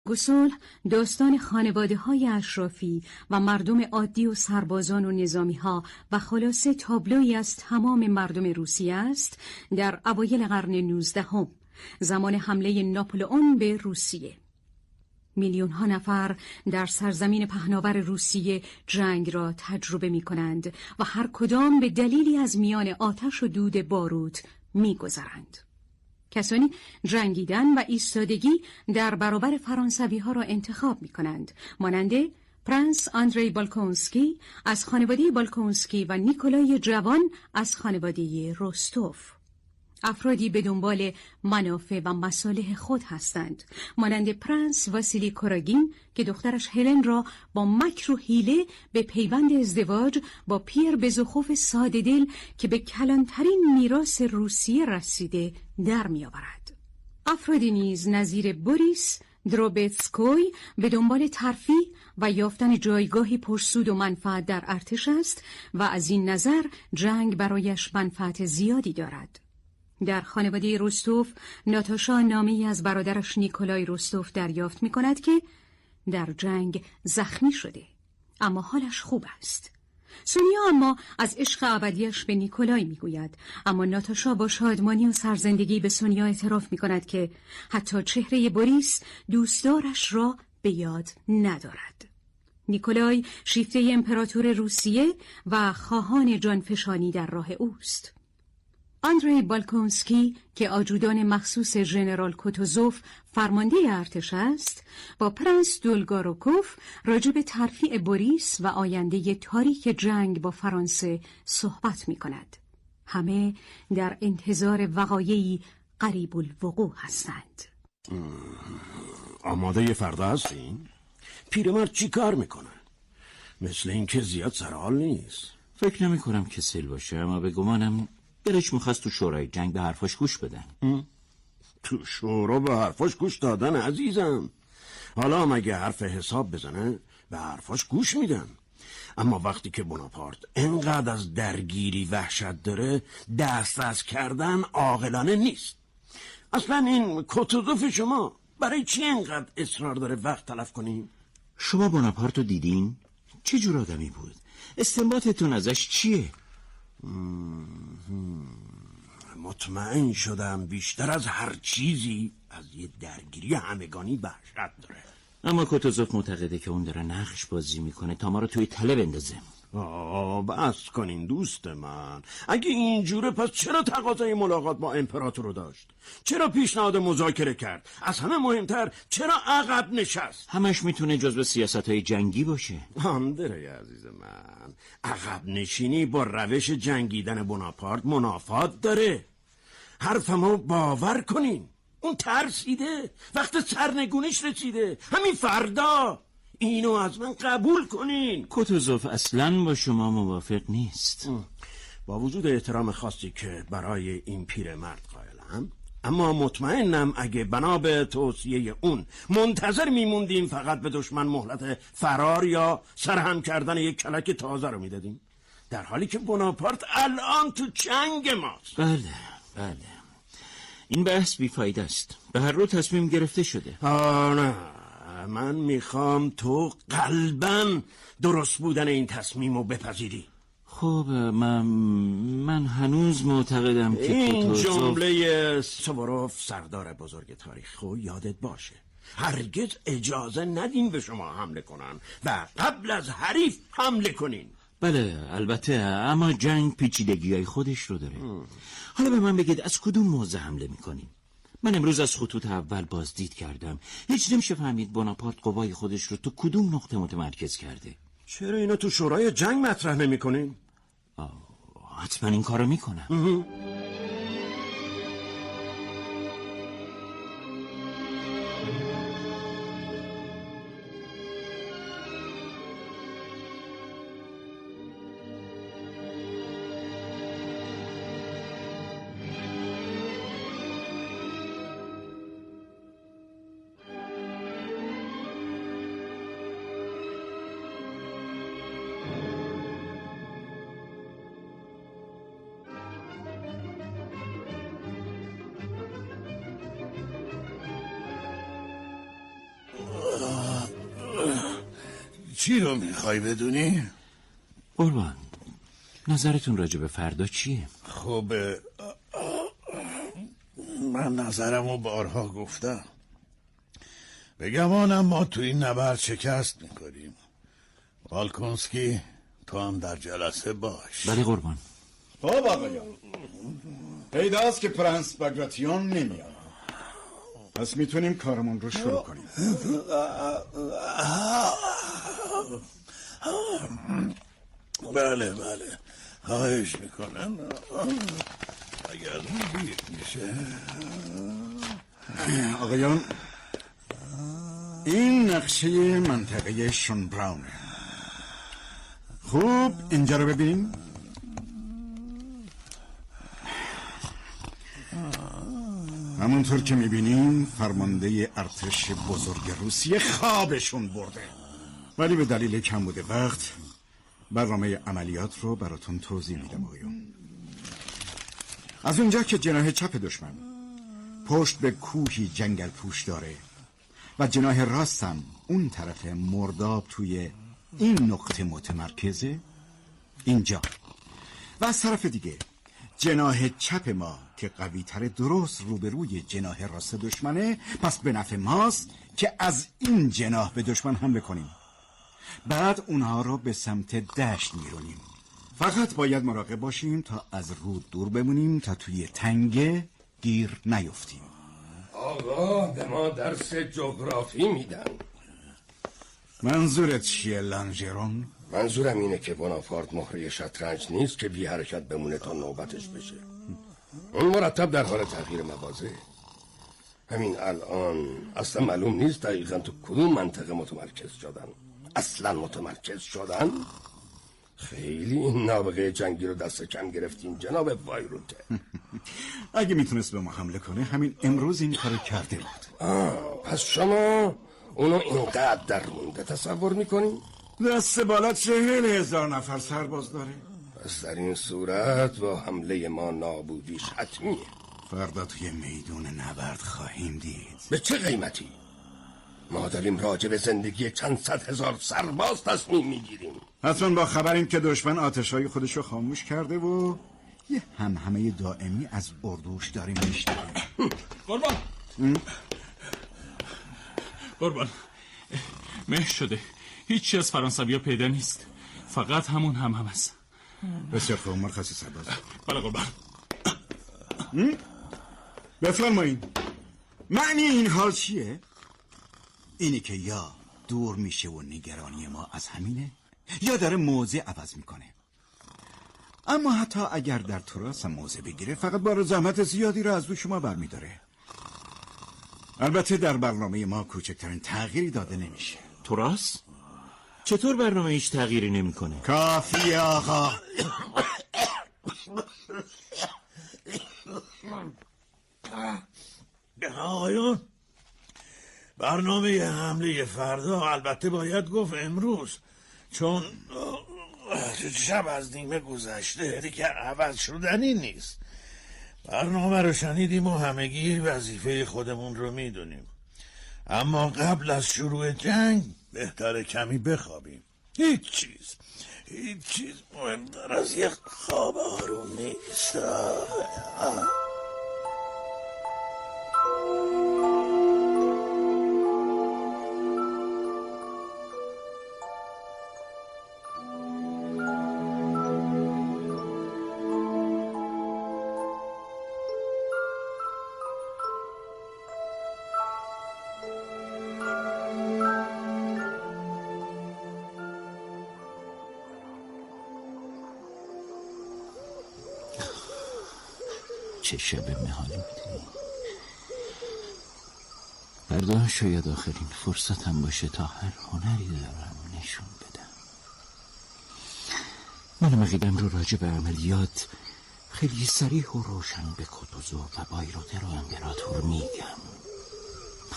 گسول داستان خانواده های اشرافی و مردم عادی و سربازان و نظامی ها و خلاصه تابلوی از تمام مردم روسیه است در اوایل قرن نوزدهم. زمان حمله ناپلئون به روسیه. میلیون ها نفر در سرزمین پهناور روسیه جنگ را تجربه می کنند و هر کدام به دلیلی از میان آتش و دود باروت می گذرند. کسانی جنگیدن و ایستادگی در برابر فرانسوی ها را انتخاب می کنند مانند پرنس آندری بالکونسکی از خانواده بالکونسکی و نیکولای جوان از خانواده روستوف افرادی به دنبال منافع و مصالح خود هستند. مانند پرنس واسیلی کوراگین که دخترش هلن را با مکر و حیله به پیوند ازدواج با پیر بزوخوف ساده دل که به کلانترین میراث روسیه رسیده در میآورد. افرادی نیز نظیر بوریس دروبتسکوی به دنبال ترفیع و یافتن جایگاهی پرسود و منفعت در ارتش است و از این نظر جنگ برایش منفعت زیادی دارد. در خانواده روستوف ناتاشا نامی از برادرش نیکولای روستوف دریافت می کند که در جنگ زخمی شده اما حالش خوب است. سونیا اما از عشق ابدیش به نیکولای می‌گوید اما ناتاشا با شادمانی و سرزندگی به سونیا اعتراف می کند که حتی چهره بوریس دوستدارش را به یاد ندارد. نیکولای شیفته امپراتور روسیه و خواهان جانفشانی در راه اوست. آندری بالکونسکی که آجودان مخصوص ژنرال کوتوزوف فرمانده ارتش است با پرنس دولگوروکوف راجع به ترفیع بوریس و آینده تاریک جنگ با فرانسه صحبت می کند. همه در انتظار وقایعی قریب الوقوع هستند آماده فردا هستین؟ پیرمرد چی کار می‌کنه؟ مثل اینکه زیاد سرحال نیست فکر نمی کنم کسل باشه اما به گمانم دلش می‌خواست تو شورای جنگ به حرفاش گوش بدن تو شورا به حرفاش گوش دادن عزیزم. حالا مگه حرف حساب بزنه؟ به حرفاش گوش میدن. اما وقتی که بناپارت انقدر از درگیری وحشت داره دست از کردن عاقلانه نیست. اصلا این کتوزوف شما برای چی انقدر اصرار داره وقت تلف کنیم شما بناپارتو دیدین؟ چه جور آدمی بود؟ استنباطتون ازش چیه؟ مطمئن شدم بیشتر از هر چیزی از یه درگیری همگانی وحشت داره. اما کوتوزوف معتقده که اون داره نقش بازی می‌کنه تا ما رو توی تله بندازه. آه بس کنین دوست من. اگه اینجوره پس چرا تقاضای ملاقات با امپراتور رو داشت؟ چرا پیشنهاد مذاکره کرد؟ از همه مهمتر چرا عقب نشست؟ همش می‌تونه جزو سیاست های جنگی باشه. همدره عزیز من. عقب نشینی با روش جنگیدن بناپارت منافات داره. حرفمو باور کنین. اون ترسیده. وقت سرنگونیش رسیده. همین فردا. اینو از من قبول کنین. کتوزوف اصلا با شما موافق نیست. با وجود احترام خاصی که برای این پیرمرد قائلم اما مطمئنم اگه بنا به توصیه اون منتظر میموندیم فقط به دشمن مهلت فرار یا سرهم کردن یک کلک تازه رو می‌دادیم. در حالی که بناپارت الان تو چنگ ماست. بله بله. این بحث بیفایده است. به هر رو تصمیم گرفته شده. آه نه. من می‌خوام تو قلبا درست بودن این تصمیم رو بپذیری. خب من من هنوز معتقدم که این جمله سواروف سردار بزرگ تاریخ خو یادت باشه. هرگز اجازه ندین به شما حمله کنن و قبل از حریف حمله کنین. بله البته اما جنگ پیچیدگی های خودش رو داره. حالا به من بگید از کدوم موضع حمله می‌کنیم؟ من امروز از خطوط اول بازدید کردم. هیچ نمیشه فهمید بناپارت قوای خودش رو تو کدوم نقطه متمرکز کرده. چرا اینو تو شورای جنگ مطرح نمی کنین؟ حتما این کارو می‌کنم. رو می‌خوای بدونی؟ قربان. نظرتون راجع به فردا چیه؟ خب من نظرمو بارها گفتم. به گمانم ما تو این نبرد شکست می‌کنیم والکونسکی تو هم در جلسه باش. بله قربان. خب آقایان. پیداست که پرنس بگراتیون نمیاد. پس می‌تونیم کارمون رو شروع کنیم. بله بله. خواهش می‌کنم. اگر دیر میشه. آقایان این نقشه منطقه شونبراونه خوب اینجا رو ببینیم. همونطور که می‌بینیم فرمانده ارتش بزرگ روسیه خوابشون برده. ولی به دلیل کم بوده وقت برنامه عملیات رو براتون توضیح میدم آقایون. از اونجا که جناح چپ دشمن. پشت به کوهی جنگل پوش داره و جناح راستم اون طرف مرداب توی این نقطه متمرکزه اینجا. و از طرف دیگه جناح چپ ما که قوی تر درست روبروی جناح راست دشمنه پس به نفع ماست که از این جناح به دشمن حمله کنیم. بعد اونها رو به سمت دشت میرونیم. فقط باید مراقب باشیم تا از رود دور بمونیم تا توی تنگه گیر نیفتیم. آقا به ما درس جغرافی میدن. منظورت چیه لانجرون؟ منظورم اینه که بنافارد مهره شطرنج نیست که بی حرکت بمونه تا نوبتش بشه. اون مرتب در حال تغییر موازه همین الان اصلا معلوم نیست دقیقا تو کدوم منطقه متمرکز شدن. اصلا متمرکز شدن؟ خیلی این نابغه جنگی رو دست کم گرفتیم جناب وایروته. [laughs] اگه می‌تونست به ما حمله کنه همین امروز این کارو کرده بود. آه، پس شما اونو اینقدر در مونده تصور می‌کنین؟ دست بالا چهل هزار نفر سرباز داره. پس در این صورت با حمله ما نابودیش حتمیه. فردا توی میدون نبرد خواهیم دید. به چه قیمتی؟ ما داریم راجع به زندگی چند صد هزار سرباز تصمیم می‌گیریم. حتما با خبریم که دشمن آتشهای خودش رو خاموش کرده و یه هم همه دائمی از اردوش داریم میشنویم قربان. قربان. مه شده. هیچی از فرانسوی پیدا نیست. فقط همون هم هم است. بسیار خوب مرخصی سرباز. بله قربان. بفرمایین. معنی این حال چیه؟ اینی که یا دور میشه و نگرانی ما از همینه یا داره موضع عوض می‌کنه. اما حتی اگر در تراس هم موضع بگیره فقط بار زحمت زیادی رو از دو شما برمیداره. البته در برنامه ما کوچکترین تغییری داده نمیشه. تو راست؟ چطور برنامه هیچ تغییری نمی‌کنه؟ کافی آقا. [coughs] آقایون. برنامه حمله فردا البته باید گفت امروز چون شب از نیمه گذشته دیگه عوض شدنی نیست. برنامه رو شنیدیم و همگی وظیفه خودمون رو می‌دونیم. اما قبل از شروع جنگ بهتر کمی بخوابیم. هیچ چیز هیچ چیز مهمتر از یک خواب آروم نیست. چه شب مهالی بودی فردا شاید آخرین فرصتم باشه تا هر هنری دارم نشون بدم. من مقیدم رو راجع به عملیات خیلی سریح و روشن به کتوزو و بایروتر و امپراتور میگم.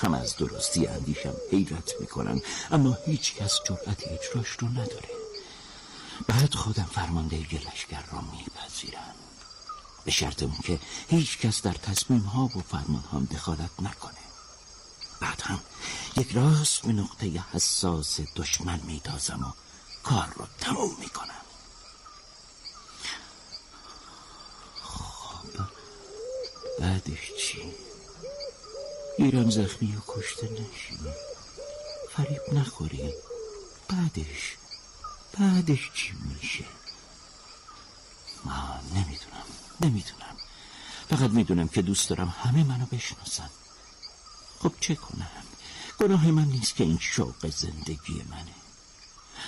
هم از درستی اندیشم حیرت می‌کنن اما هیچ کس جرأت اجراش رو نداره. بعد خودم فرمانده لشکر را میپذیرم. به شرط اون که هیچ کس در تصمیم ها و فرمان هم دخالت نکنه. بعد هم یک راست به نقطه حساس دشمن میتازم و کار رو تموم می‌کنم. خب بعدش چی؟ گیرم زخمی و کشته نشی فریب نخوری بعدش؟ بعدش چی میشه؟ ما نمی‌دونم نمی‌دونم. فقط می‌دونم که دوست دارم همه منو بشناسن. خب چه کنم؟ گناه من نیست که این شوق زندگی منه.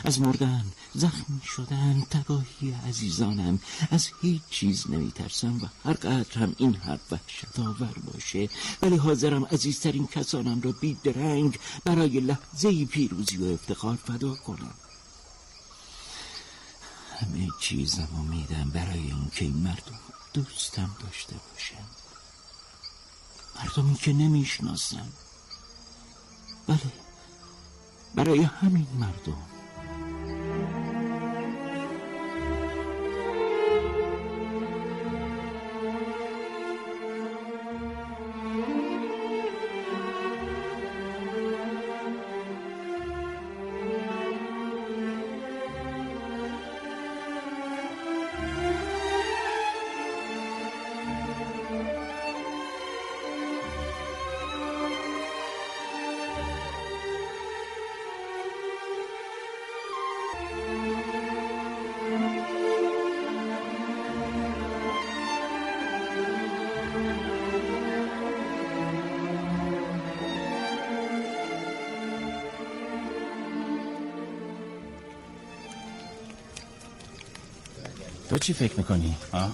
از مردن زخمی شدن تباهی عزیزانم. از هیچ چیز نمیترسم و هر قدر هم این حرف وحشت آور باشه. ولی حاضرم عزیزترین کسانم را بی درنگ برای لحظه پیروزی و افتخار فدا کنم. همه چیزم رو میدم برای اینکه این مردم دوستم داشته باشم. مردمی که نمی‌شناسم. بله برای همین مردم. چی فکر می‌کنی؟ آه؟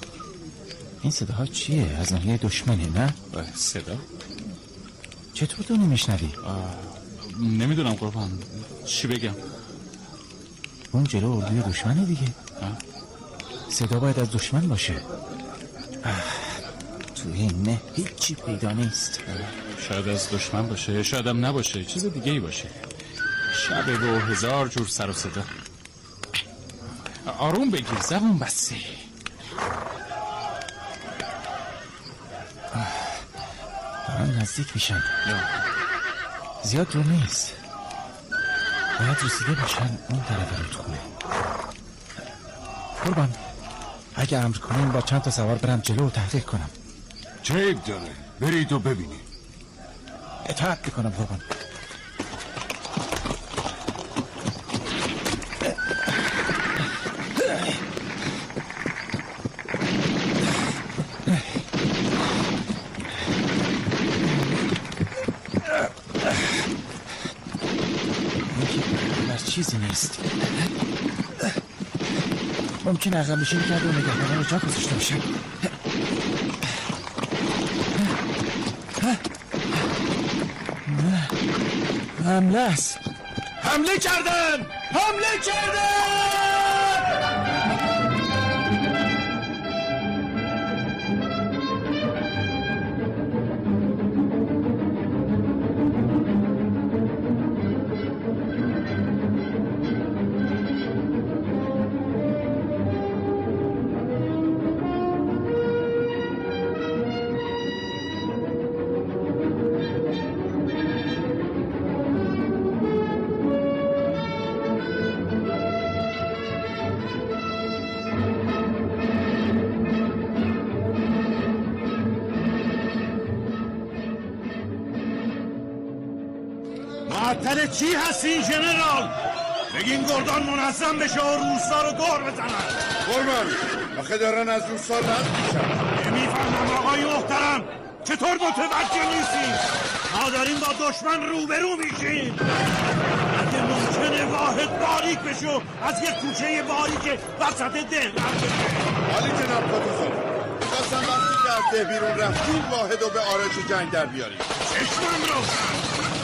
این صداها چیه؟ از ناحیه دشمنه نه؟ صدا؟ چطور تو نمیشنوی؟ نمی‌دونم قربان چی بگم اون جلو اردوی دشمنه دیگه صدا باید از دشمن باشه تو این نه هیچی پیدا نیست شاید از دشمن باشه شاید هم نباشه چیز دیگه ای باشه شبه و هزار جور سر و صدا آروم بگیر زبون بسته. دارن نزدیک میشن. زیاد رو نیست. باید رسیده باشن اون طرف رودخونه قربان اگه امر کنیم با چند تا سوار برم جلو و تحقیق کنم. چه عیب داره. برید و ببینید. اطاعت می‌کنم قربان چیزی نیست ممکن عقب نشین کرده و نگهبانه رو جا گذاشته باشه حمله است. حمله کردن! حمله کردن! منظم بشه و روستا رو دور بزنن. قربان. آخه دارن از روستا رد میشن. نمی‌فهمم آقای محترم چطور متوجه نیستی؟ ما داریم با دشمن روبرو میشیم. اگه ممکنه واحد باریک بشه و از یک کوچه باریک وسط ده رد حالی جناب کتوزو می‌خواستم وقتی که از ده بیرون رفتیم واحد رو به آرش جنگ در بیاریم. چشمم روشن.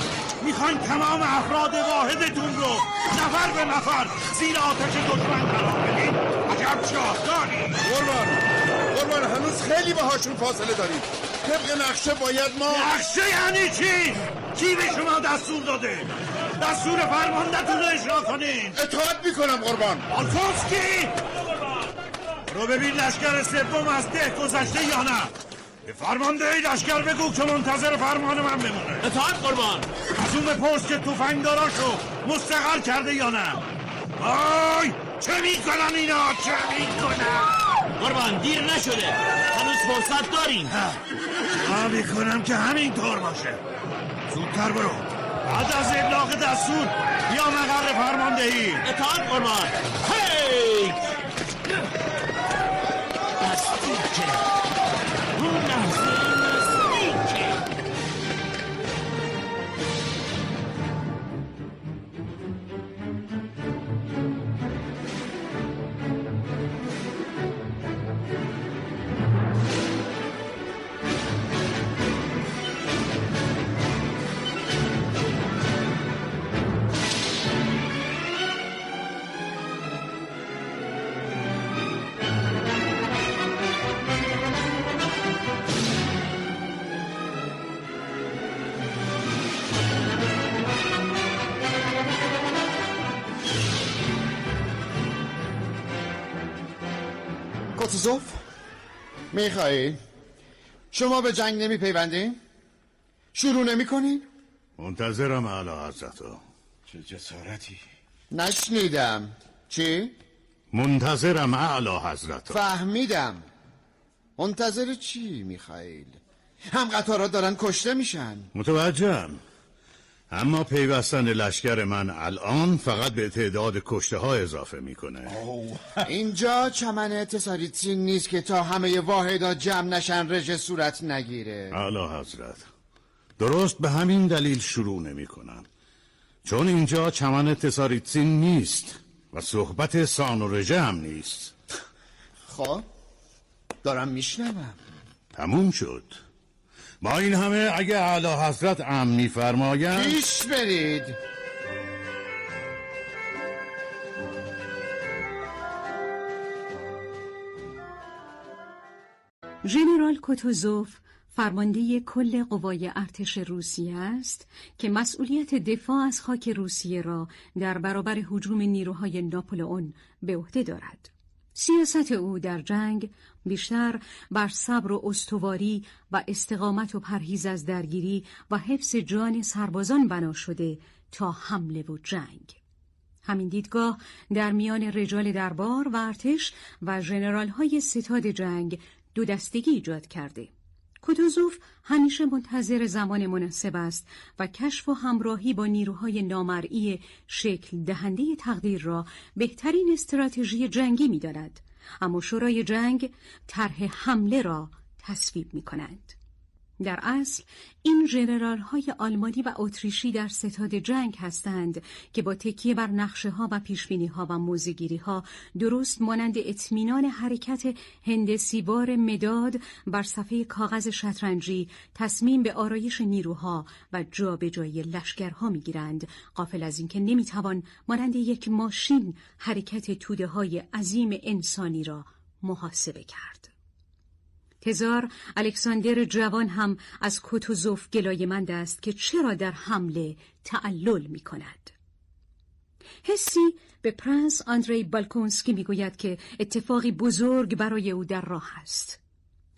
می‌خواین تمام افراد واحدتون رو نفر به نفر زیر آتش دشمن قرار بدین. عجب شاهکاری قربان. قربان هنوز خیلی باهاشون فاصله داریم. طبق نقشه باید ما نقشه یعنی چی؟ کی به شما دستور داده؟ دستور فرماندهتون رو اجرا کنین. اطاعت می‌کنم قربان. آلفونس کی؟ رو ببین لشکر سوم از ده گذشته یا نه. به فرمانده لشکر بگو که منتظر فرمان من بمونه. اطاعت قربان. از اون بپرس که توفنگداراشو مستقر کرده یا نه؟ وای چه می‌کنن اینا؟ چه می‌کنن قربان دیر نشده. هنوز فرصت داریم. ما می‌کنم که همینطور باشه؟ زودتر برو. بعد از ابلاغ دستور بیا مقر فرماندهی اطاعت قربان. هی! کوتوزوف میخائیل شما به جنگ نمی پیوندین؟ شروع نمی کنین؟ منتظرم اعلی حضرتو چه جسارتی. نشنیدم. چی؟ منتظرم اعلی حضرتو فهمیدم. منتظر چی میخائیل؟ هم قطارات دارن کشته میشن. متوجهم. اما پیوستن لشکر من الان فقط به تعداد کشته ها اضافه می‌کنه. اینجا چمن تساریتسین نیست که تا همه واحدات جمع نشن رژ صورت نگیره. اعلی حضرت. درست به همین دلیل شروع نمی کنم چون اینجا چمن تساریتسین نیست و صحبت سان و رژه هم نیست. خب دارم میشنوم. تموم شد. با این همه اگه اعلی حضرت امن میفرمایند پیش برید ژنرال کوتوزوف فرمانده کل قوای ارتش روسیه است که مسئولیت دفاع از خاک روسیه را در برابر هجوم نیروهای ناپلئون به عهده دارد. سیاست او در جنگ بیشتر بر صبر و استواری و استقامت و پرهیز از درگیری و حفظ جان سربازان بنا شده تا حمله و جنگ. همین دیدگاه در میان رجال دربار و ارتش و ژنرال های ستاد جنگ دو دستگی ایجاد کرده. کوتوزوف همیشه منتظر زمان مناسب است و کشف و همراهی با نیروهای نامرئی شکل دهنده تقدیر را بهترین استراتژی جنگی می اما شورای جنگ طرح حمله را تصویب می کنند. در اصل این جنرال های آلمانی و اتریشی در ستاد جنگ هستند که با تکیه بر نقشه ها و پیشبینی ها و موزگیری ها درست مانند اطمینان حرکت هندسیوار مداد بر صفحه کاغذ شطرنجی تصمیم به آرایش نیروها و جابجایی لشکرها می‌گیرند قافل از اینکه نمی‌توان مانند یک ماشین حرکت توده های عظیم انسانی را محاسبه کرد. تزار الکساندر جوان هم از کتوزوف گلایمند است که چرا در حمله تعلل می کند. حسی به پرنس آندری بالکونسکی می‌گوید که اتفاقی بزرگ برای او در راه است.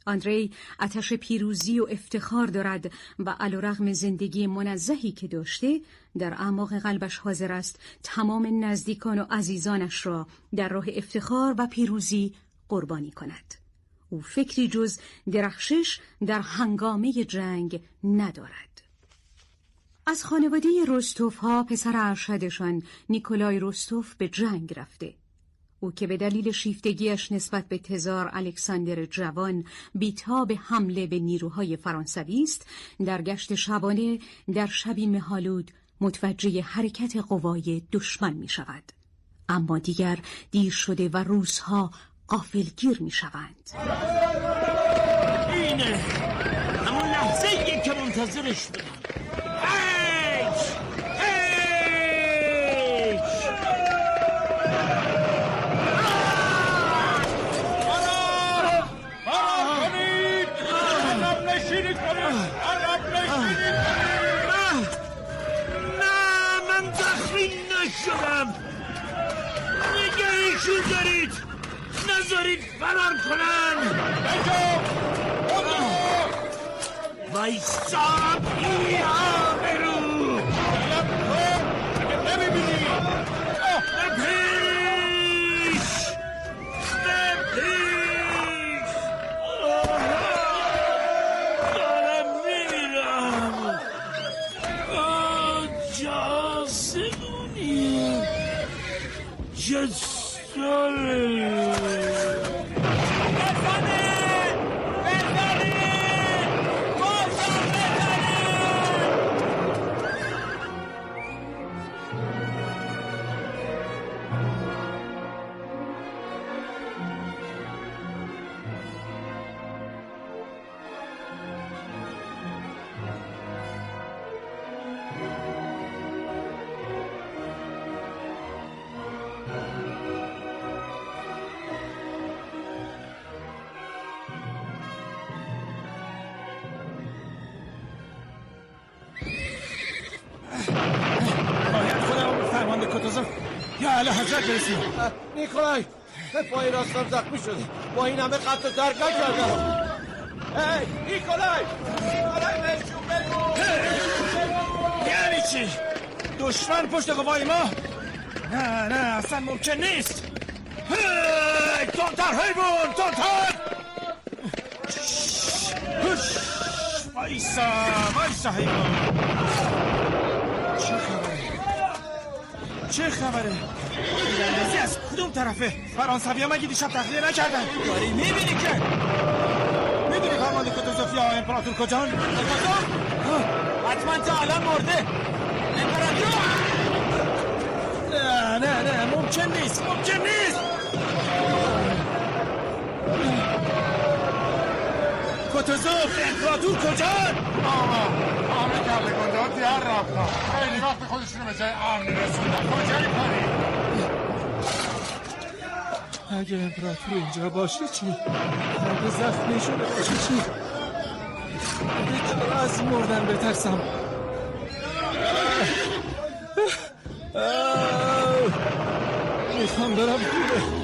آندری اتش پیروزی و افتخار دارد و علیرغم زندگی منزهی که داشته در اعماق قلبش حاضر است تمام نزدیکان و عزیزانش را در راه افتخار و پیروزی قربانی کند. او فکری جز درخشش در هنگامه جنگ ندارد از خانواده رستوف ها پسر ارشدشان نیکولای رستوف به جنگ رفته او که به دلیل شیفتگیش نسبت به تزار الکساندر جوان بیتاب حمله به نیروهای فرانسوی است در گشت شبانه در شبی مهالود متوجه حرکت قوای دشمن می شود. اما دیگر دیر شده و روزها قافلگیر می شوند اینه. همون لحظه ای که منتظرش بودم. نه. من زخمی نشدم. نگهشون دارید. نذارید فرار کنن وایسا بی آبرو نمی‌بینی به پیش به پیش دارم میمیرم جاسمونی جساره پای راستم زخمی شده با این همه خط و درک نکردم هی نیکولای! نیکولای بهشون بگو! یعنی چی؟ دشمن پشت قوای ما؟ نه نه اصلا ممکن نیست. هی تونتر حیوان تونتر وایسا وایسا حیوان چه خبره؟ چه خبره؟ ایرانیزی از کدوم طرفه؟ فرانسوی ها مگه دیشب تخلیه نکردن؟ داری می‌بینی که؟ می‌دونی فرمان کتوزوفیا امپراتور کجان حتما تا الان مرده. امپراتور؟ نه نه نه ممکن نیست ممکن نیست. کتوزوف امپراتور کجان همه گردگانده ها در رفتن خیلی وقت خودشونو به جای امنی رسوندن. کجایی کنی اگه امپراتور اینجا باشه چی؟ اگه زخمی شده باشه چی؟ اگه از مردن بترسم می‌خوام برم خونه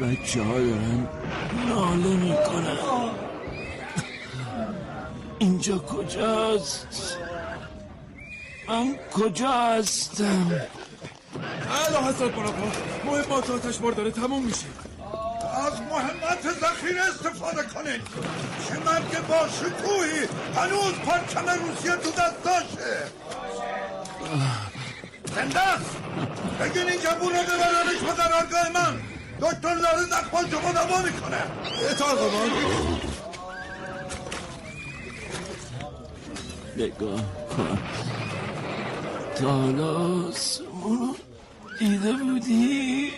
بچه ها دارن ناله می‌کنن. اینجا کجاست؟ من کجا هستم؟ الان حضرت مراقبا مهمات آتش بار داره تموم میشه. از مهمت ذخیره استفاده کنید. چه مرگ با شکوهی هنوز پرچم روسیه تو دستاشه زنده است. بگین این جبون رو ببرنش به قرارگاه من. دکتر داره نقبال شما دوا می‌کنه. اطاق قربان نگاه کن. تا حالا آسمون دیده بودی؟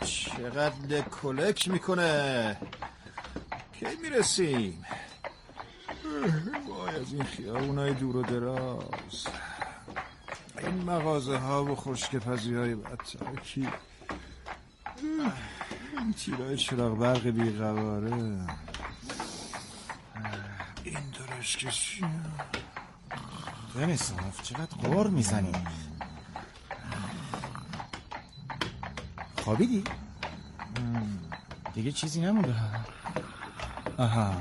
چقدر لکولک می‌کنه. کی می‌رسیم؟ وای از این خیابونای دور و دراز. این مغازه ها و خشک پزی های بدترکی. این تیرای چراغ برق بیقواره این درشکه چیه؟ رنسانف چقدر قور می‌زنی؟ خوابیدی؟ دیگه چیزی نمونده آها آها.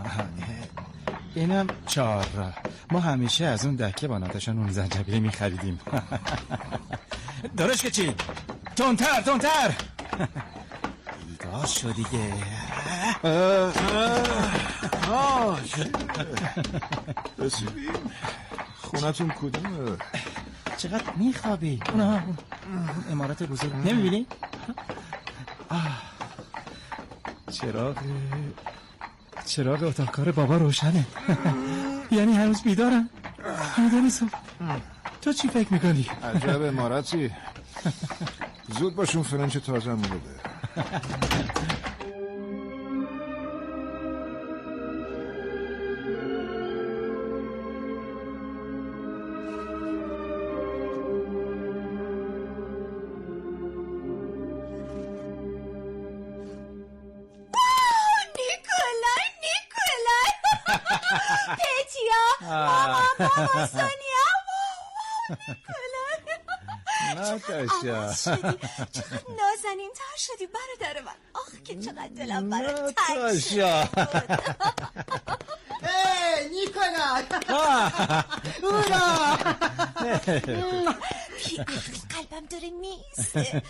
اینم چهار راه ما همیشه از اون دکه با ناتاشا نون زنجبیل میخریدیم [laughs] درش که چی؟ تونتر تونتر بیدار شو دیگه رسیدیم خونتون کدومه چقدر میخوابی اون ها اون امارت بزرگ نمی‌بینی؟ چراغ چراغ اتاق کار بابا روشنه. [laughs] یعنی هنوز بیدارم. می‌دونستم تو چی فکر می‌کنی؟ عجب [laughs] امارتی زود باشون فرنچ تازه بده [laughs] ناتاشا چقدر نازنین تر شدی برادر من. آخ که چقدر دلم برات تنگ ناتاشا [laughs] ای نیکولای اونا بی قلبم داره میسته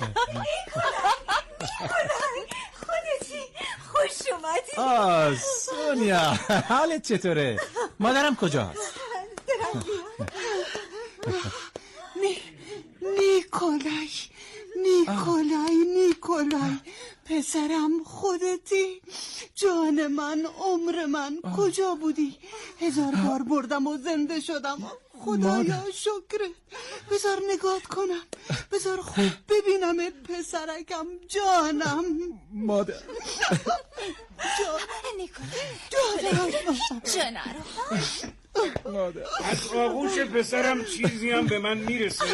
خودتی خوش اومدی. آه سونیا. حالت چطوره؟ مادرم کجاست؟ دارم بیام. نی... نیکولای نیکولای نیکولای پسرم خودتی. جان من عمر من کجا بودی؟ هزار بار بردم و زنده شدم. خدایا شکره بذار نگات کنم. بذار خوب ببینم پسرکم جانم. مادر. [laughs] جانم مادر از آغوش پسرم چیزی هم به من می‌رسه؟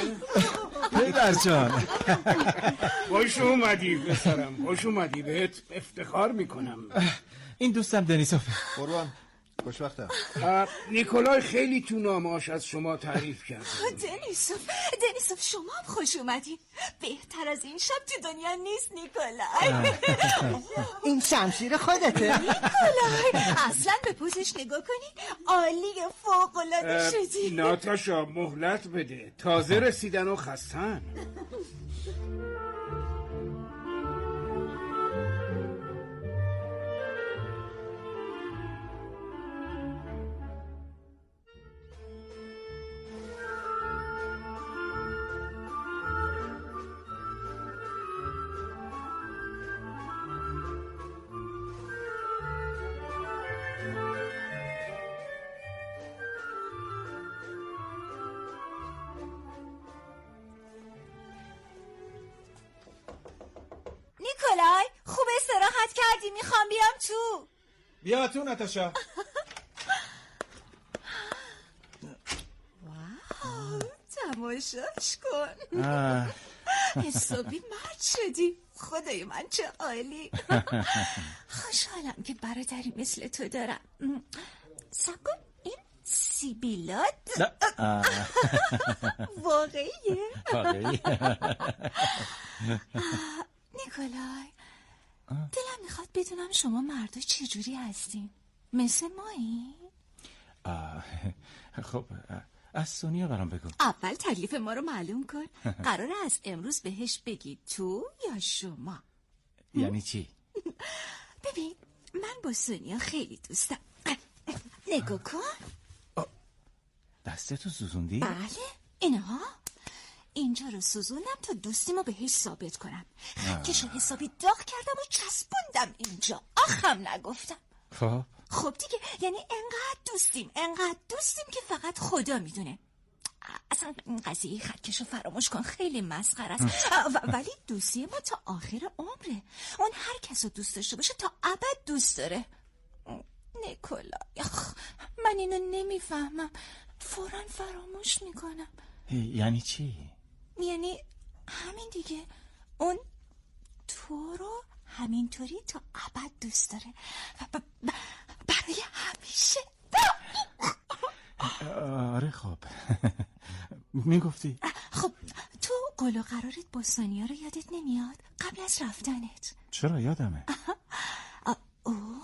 پدر جان. خوش اومدی پسرم خوش اومدی. بهت افتخار می‌کنم. این دوستم دنیسوفه قربان. خوشبختم. نیکولای خیلی تو نامهاش از شما تعریف کرد. دنیسوف دنیسوف شما هم خوش اومدین. بهتر از این شب تو دنیا نیست نیکولای. [laughs] این شمشیر خودته. نیکولای اصلا به پوزش نگاه کنی عالی فوق العاده شدی. ناتاشا مهلت بده. تازه رسیدن و خستن. [laughs] نیکولای خوب استراحت کردی می‌خوام بیام تو. بیا تو نتاشا. تماشاش کن. حسابی مرد شدی. خدای من چه عالی. خوشحالم که برادری مثل تو دارم. سب کن این سیبیلات. واقعیه. دلم می‌خواد بدونم شما مردا چجوری هستین. مثل مایی؟ آه. [laughs] خب از سونیا برام بگو. اول تکلیف ما رو معلوم کن. [laughs] قرار از امروز بهش بگی تو یا شما. یعنی چی؟ [laughs] ببین من با سونیا خیلی دوستم. نگاه کن. دستتو سوزوندی؟ بله. اینها اینجا رو سوزوندم تا دوستیمو بهش ثابت کنم. خطکشو حسابی داغ کردم و چسبوندم اینجا. آخم نگفتم. خب. خب دیگه یعنی انقدر دوستیم انقدر دوستیم که فقط خدا می‌دونه. اصلا این قضیه خطکش رو فراموش کن خیلی مسخره است. ولی دوستی ما تا آخر عمره. اون هر کس رو دوست داشته باشه تا ابد دوست داره. نیکولا یخ، من اینو نمی‌فهمم. فورا فراموش می‌کنم. یعنی چی؟ یعنی همین دیگه. اون تو رو همینطوری تا ابد دوست داره. و برای همیشه. آره خب. [laughs] می‌گفتی؟ خب تو گل و قرارت با سانیا رو یادت نمیاد؟ قبل از رفتنت. چرا؟ یادمه. [laughs] اون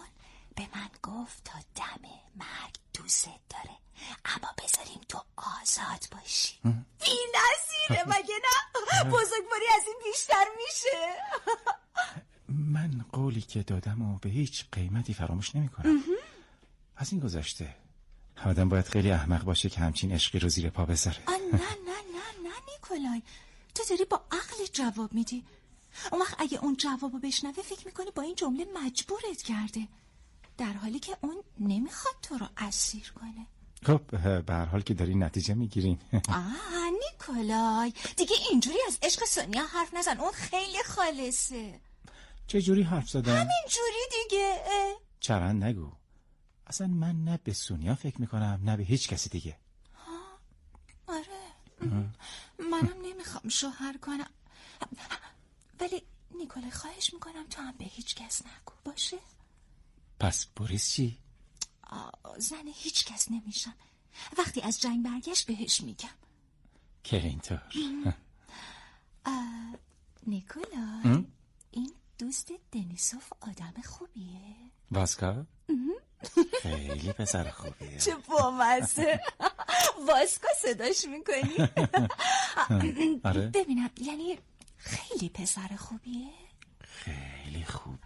به من گفت تا دم مرگ دوست داره. اما بذاریم تو آزاد باشی. بی نظیره مگه نه؟ بزرگواری از این بیشتر میشه. من قولی که دادم و به هیچ قیمتی فراموش نمی کنم از این گذشته آدم باید خیلی احمق باشه که همچین عشقی رو زیر پا بذاره. نه نه نه نه نیکولای. تو داری با عقل جواب میدی. اون وقت اگه اون جوابو بشنوه فکر می‌کنی با این جمله مجبورت کرده. در حالی که اون نمی‌خواد تو رو اسیر کنه. خب به هر حال که داری نتیجه می‌گیرین [laughs] آه نیکولای. دیگه اینجوری از عشق سونیا حرف نزن. اون خیلی خالصه. چه جوری حرف زدم همینجوری دیگه. اه. چرند نگو. اصلا من نه به سونیا فکر می‌کنم نه به هیچ کسی دیگه. آره. منم نمی‌خوام شوهر کنم. ولی نیکولای خواهش می‌کنم تو هم به هیچ کس نگو. باشه؟ پس بوریس چی؟ زن هیچ کس نمیشم وقتی از جنگ برگشت بهش میگم. که اینطور. [laughs] نیکولای ام؟ این دوست دنیسوف آدم خوبیه. واسکا؟ خیلی پسر خوبیه. چه بامزه. واسکا صداش می‌کنی؟ [laughs] آره. ببینم یعنی خیلی پسر خوبیه؟ خیلی خوب.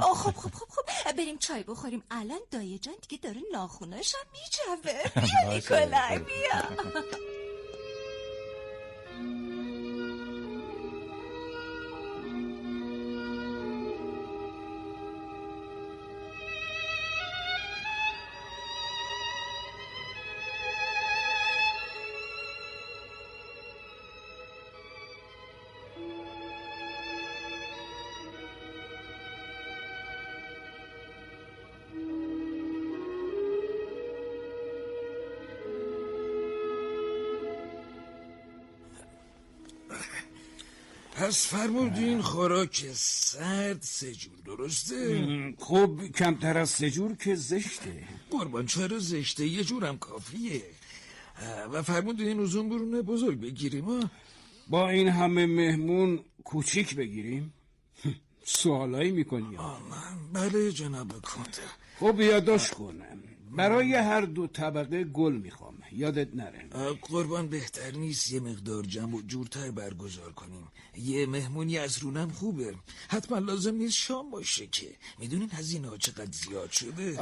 آه، خب خب خب خب. بریم چای بخوریم. الان دایه جان دیگه داره ناخوناشم میجوه. بیا. نیکولای بیا. [laughs] پس فرمودین خوراک سرد سجور درسته؟ خب کمتر از سجور که زشته. قربان چرا زشته؟ یه جورم کافیه. و فرمودین اوزون برونه بزرگ بگیریم ها؟ با این همه مهمون کوچیک بگیریم. سوالایی می‌کنی؟ بله جناب کنده خب یادداشت کنم. برای هر دو طبقه گل می‌خوام. یادت نره. قربان بهتر نیست یه مقدار جمع و جورتر برگزار کنیم. یه مهمونی از رونم خوبه. حتما لازم نیست شام باشه که. می‌دونین هزینه ها چقدر زیاد شده؟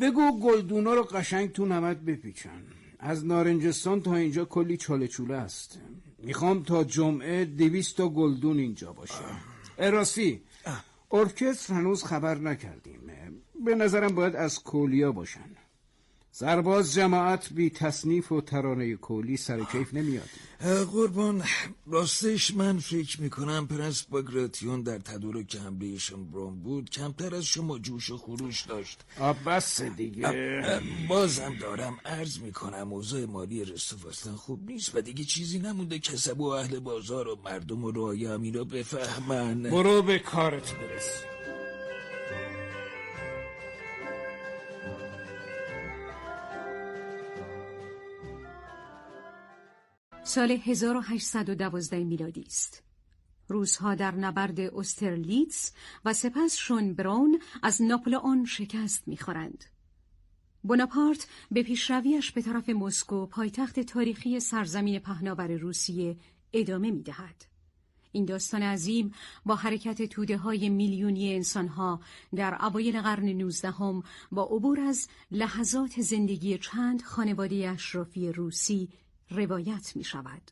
بگو گلدونا رو قشنگ تو نمد بپیچن. از نارنجستان تا اینجا کلی چاله چوله است. می‌خوام تا جمعه دویست تا گلدون اینجا باشه. راستی ارکستر هنوز خبر نکردیم. به نظرم باید از کولیا باشن. سرباز جماعت بی تصنیف و ترانه کولی سر کیف نمیاد. قربان. راستش من فکر می‌کنم پرنس باگراتیون در تدارک حملهشون برام بود. کمتر از شما جوش و خروش داشت. بس دیگه. بازم دارم عرض می‌کنم اوضاع مالی رستوف اصلا خوب نیست و دیگه چیزی نمونده. کسب و اهل بازار و مردم و رای همین را بفهمن. برو به کارت برس. سال 1812 میلادی است. روزها در نبرد استرلیتس و سپس شون براون از ناپلئون شکست می‌خورند. بناپارت به پیشرویش به طرف مسکو پایتخت تاریخی سرزمین پهناور روسیه ادامه می‌دهد. این داستان عظیم با حرکت توده های میلیونی انسانها در اوایل قرن نوزدهم با عبور از لحظات زندگی چند خانواده اشرافی روسی روایت می شود.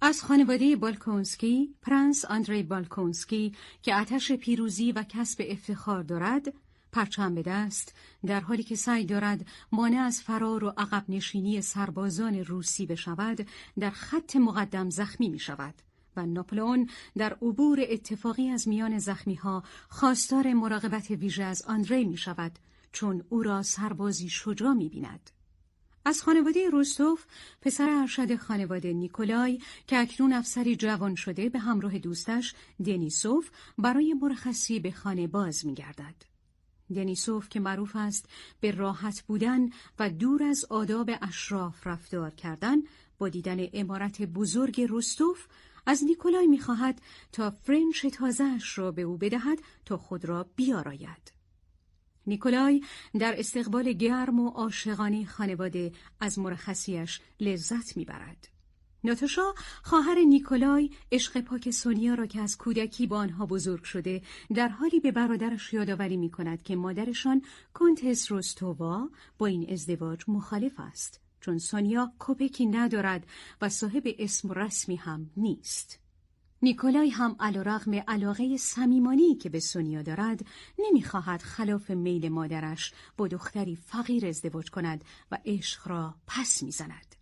از خانواده بالکونسکی، پرنس آندری بالکونسکی که آتش پیروزی و کسب افتخار دارد، پرچم به دست در حالی که سعی دارد مانع از فرار و عقب نشینی سربازان روسی بشود در خط مقدم زخمی می شود و ناپلئون در عبور اتفاقی از میان زخمی ها خواستار مراقبت ویژه از آندری می شود چون او را سربازی شجاع می بیند. از خانواده روستوف پسر ارشد خانواده نیکولای که اکنون افسری جوان شده به همراه دوستش دنیسوف برای مرخصی به خانه باز می‌گردد. دنیسوف که معروف است به راحت بودن و دور از آداب اشراف رفتار کردن با دیدن امارت بزرگ روستوف از نیکولای می‌خواهد تا فرنچ تازهش را به او بدهد تا خود را بیاراید. نیکولای در استقبال گرم و عاشقانه خانواده از مرخصیش لذت می‌برد. ناتاشا خواهر نیکولای عشق پاک سونیا را که از کودکی با آنها بزرگ شده در حالی به برادرش یادآوری می کند که مادرشان کنتس روستووا با این ازدواج مخالف است چون سونیا کپکی ندارد و صاحب اسم رسمی هم نیست. نیکولای هم علیرغم علاقه صمیمانی که به سونیا دارد نمی‌خواهد خلاف میل مادرش با دختری فقیر ازدواج کند و عشق را پس می‌زند.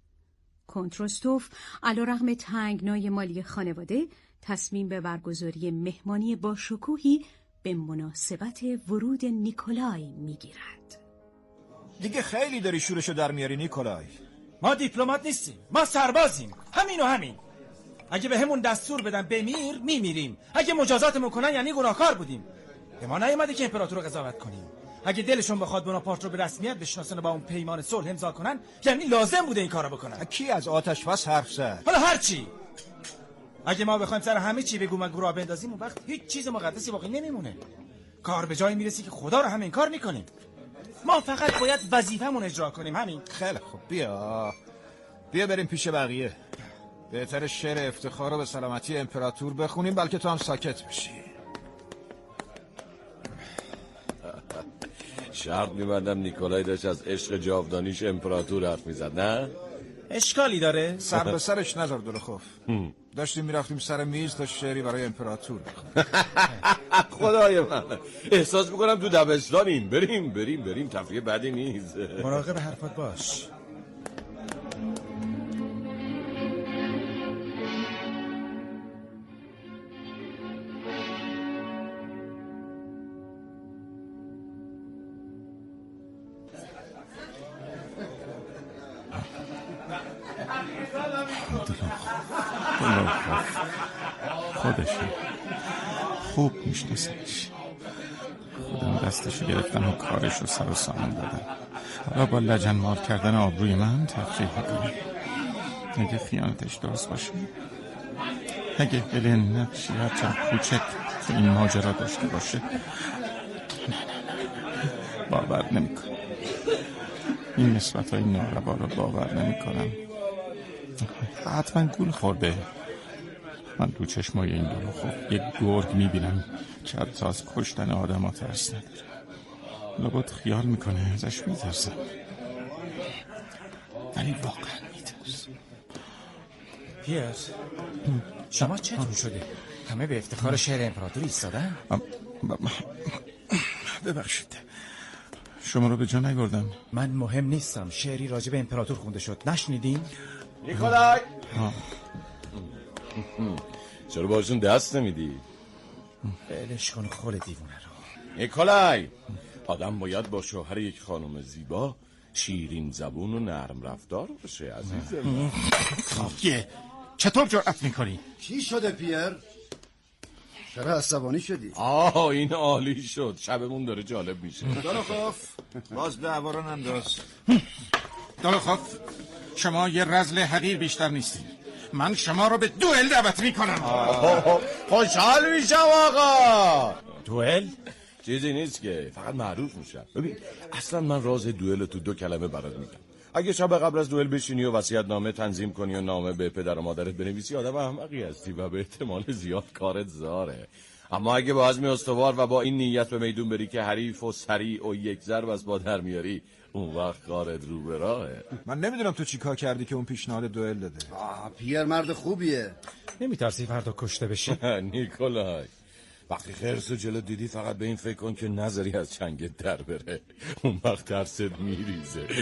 کنترستوف علیرغم تنگنای مالی خانواده تصمیم به برگزاری مهمانی با شکوهی به مناسبت ورود نیکولای می‌گیرد. دیگه خیلی داری شورشو در میاری نیکولای ما دیپلمات نیستیم ما سربازیم همین و همین اگه به همون دستور بدن بمیر میمیریم. اگه مجازاتمون کنن یعنی گناهکار بودیم. به ما نیومده که امپراتور رو قضاوت کنیم. اگه دلشون بخواد بناپارت رو به رسمیت بشناسن و با اون پیمان صلح امضا کنن یعنی لازم بوده این کارو بکنن. کی از آتش بس حرف زد؟ حالا هر چی. اگه ما بخوایم سر همه چی بگو مگو را بندازیم اون وقت هیچ چیز مقدسی باقی نمیمونه. کار به جایی می‌رسی که خدا رو همین کار می‌کنیم. ما فقط باید وظیفمون اجرا کنیم همین. خیلی خوب. بیا. بیا بریم پیش بقیه. بهتر شعر افتخار رو به سلامتی امپراتور بخونیم بلکه تو هم ساکت بشی. [laughs] شرط میبندم نیکولای داشت از عشق جاودانیش امپراتور حرف می‌زد نه؟ اشکالی داره؟ سر به سرش نذار دلخوف. داشتیم می‌رفتیم سر میز تا شعری برای امپراتور [laughs] خدای من. احساس می‌کنم تو دبستانیم. بریم بریم بریم. تفریح بدی نیست. مراقب حرفات باش. کارش رو سر و سامون دادم حالا با لجن مار کردن آبروی من تفریح می‌کنیم اگه خیانتش درست باشه. اگه هلن نقشی هرچند کوچک تو این ماجرا داشته باشه. باور نمی‌کنم. این نسبت های ناروا رو باور نمی‌کنم. حتما گول خورده. من دو چشمای این دو خب یک گرگ می‌بینم که حتی از کشتن آدم ها ترس نداره. لابد خیال می‌کنه ازش میترسم ولی واقعا میترسم پیر شما چطور شده؟ همه به افتخار شهر امپراتور ایستادن؟ ببخشید. شما رو به جا نگردم من مهم نیستم. شعری راجع به امپراتور خونده شد. نشنیدین؟ نیکولای! چرا باشون دست نمیدی؟ بلش کن خول دیوونه رو. نیکولای! آدم باید با شوهر یک خانم زیبا شیرین زبون و نرم رفتار باشه عزیزم یه چطور جرأت می‌کنی؟ چی شده پیر؟ چرا عصبانی شدی؟ آه این عالی شد. شبمون داره جالب میشه. دلخوف باز دعوا رو ننداز دلخوف شما یه رزل حقیر بیشتر نیستین. من شما رو به دوئل دعوت می‌کنم. خوشحال میشم آقا. دوئل؟ چیزی نیست که فقط معروف میشم. ببین اصلا من راز دوئل تو دو کلمه برات میگم. اگه شب قبل از دوئل بشینی و وصیت نامه تنظیم کنی و نامه به پدر و مادرت بنویسی آدم احمقی هستی و به احتمال زیاد کارت زاره. اما اگه با عزم استوار و با این نیت به میدون بری که حریف و سریع و یک ضرب از با در میاری اون وقت کارت رو به راهه. من نمی‌دونم تو چی کار کردی که اون پیشنهاد دوئل داده. آه پیر مرد خوبیه. نمیترسی فردا کشته بشی؟ [laughs] نیکولای. وقتی خرس و جلو دیدی فقط به این فکر کن که نظری از چنگت در بره. اون وقت ترست میریزه. [laughs]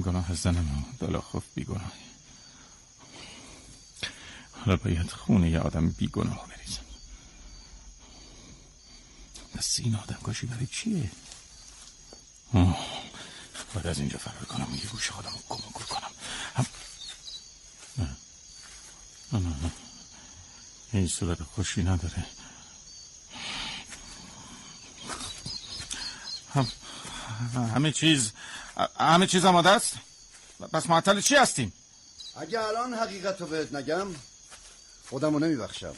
گناه زنم و دلاخوف بیگناه. حالا باید خونه یه آدم بیگناه بریزم. پس این آدم کاشی برای چیه؟ آه، باید از اینجا فرار کنم یه گوش خودم رو گم کنم. هم... نه. نه نه نه. این صورت خوشی نداره. هم... همه چیز همه چیز آماده است؟ پس معطل چی هستیم؟ اگه الان حقیقت رو بهت نگم خودم رو نمیبخشم.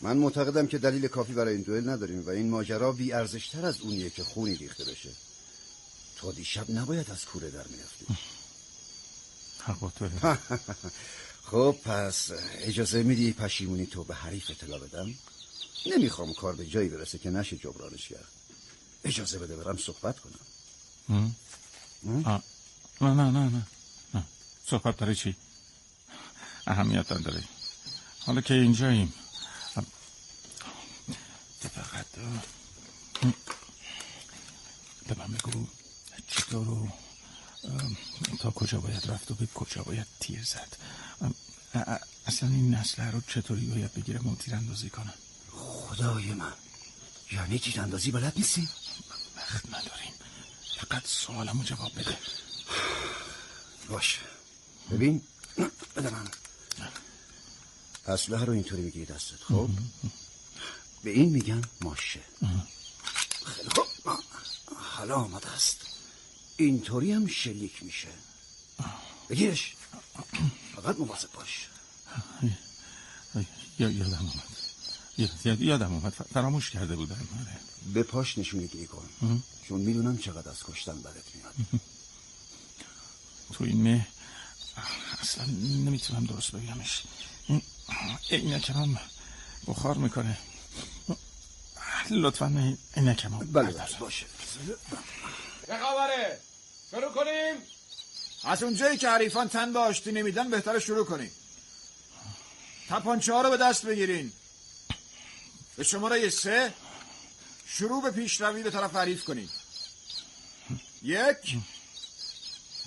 من معتقدم که دلیل کافی برای این دوئل نداریم و این ماجرا بی ارزشتر از اونیه که خونی ریخته بشه. تو دیشب نباید از کوره در می‌رفتی. حق. [laughs] خب پس اجازه میدی پشیمونی تو به حریف اطلاع بدم؟ نمی‌خوام کار به جایی برسه که نشه جبرانش کرد. اجازه بده برم صحبت کنم؟ آه. نه نه نه نه. نه. صحبت برای چی؟ اهمیت نداره. حالا که اینجاییم. فقط به من بگو چطور و تا کجا باید رفت و به کجا باید تیر زد. اصلا این نسله رو چطوری باید بگیرم و تیراندازی کنم خدای من. یعنی تیراندازی بلد نیستی؟ وقت نداریم. فقط سوالمو جواب بده. باش ببین. بده من. اسلحه رو اینطوری می‌گیری دستت خب؟ به این میگن ماشه. خیلی خوب. حالا آماده است. اینطوری هم شلیک میشه. بگیرش. فقط مواظب باش. یا یادم یاد یادم اومد. فراموش کرده بودم. آره. به پاش نشونه گیری کن. چون می‌دونم چقدر از کشتن بدت میاد. تو این مه اصلا نمی‌تونم درست بگمش. این عینکم بخار می‌کنه. لطفا عینکم بله باشه. چه خبره شروع کنیم. از اونجایی که حریفان تن به آشتی نمیدن بهتر شروع کنیم. تپانچه ها رو به دست بگیرین. به شماره سه. شروع به پیشروی به طرف حریف کنید. یک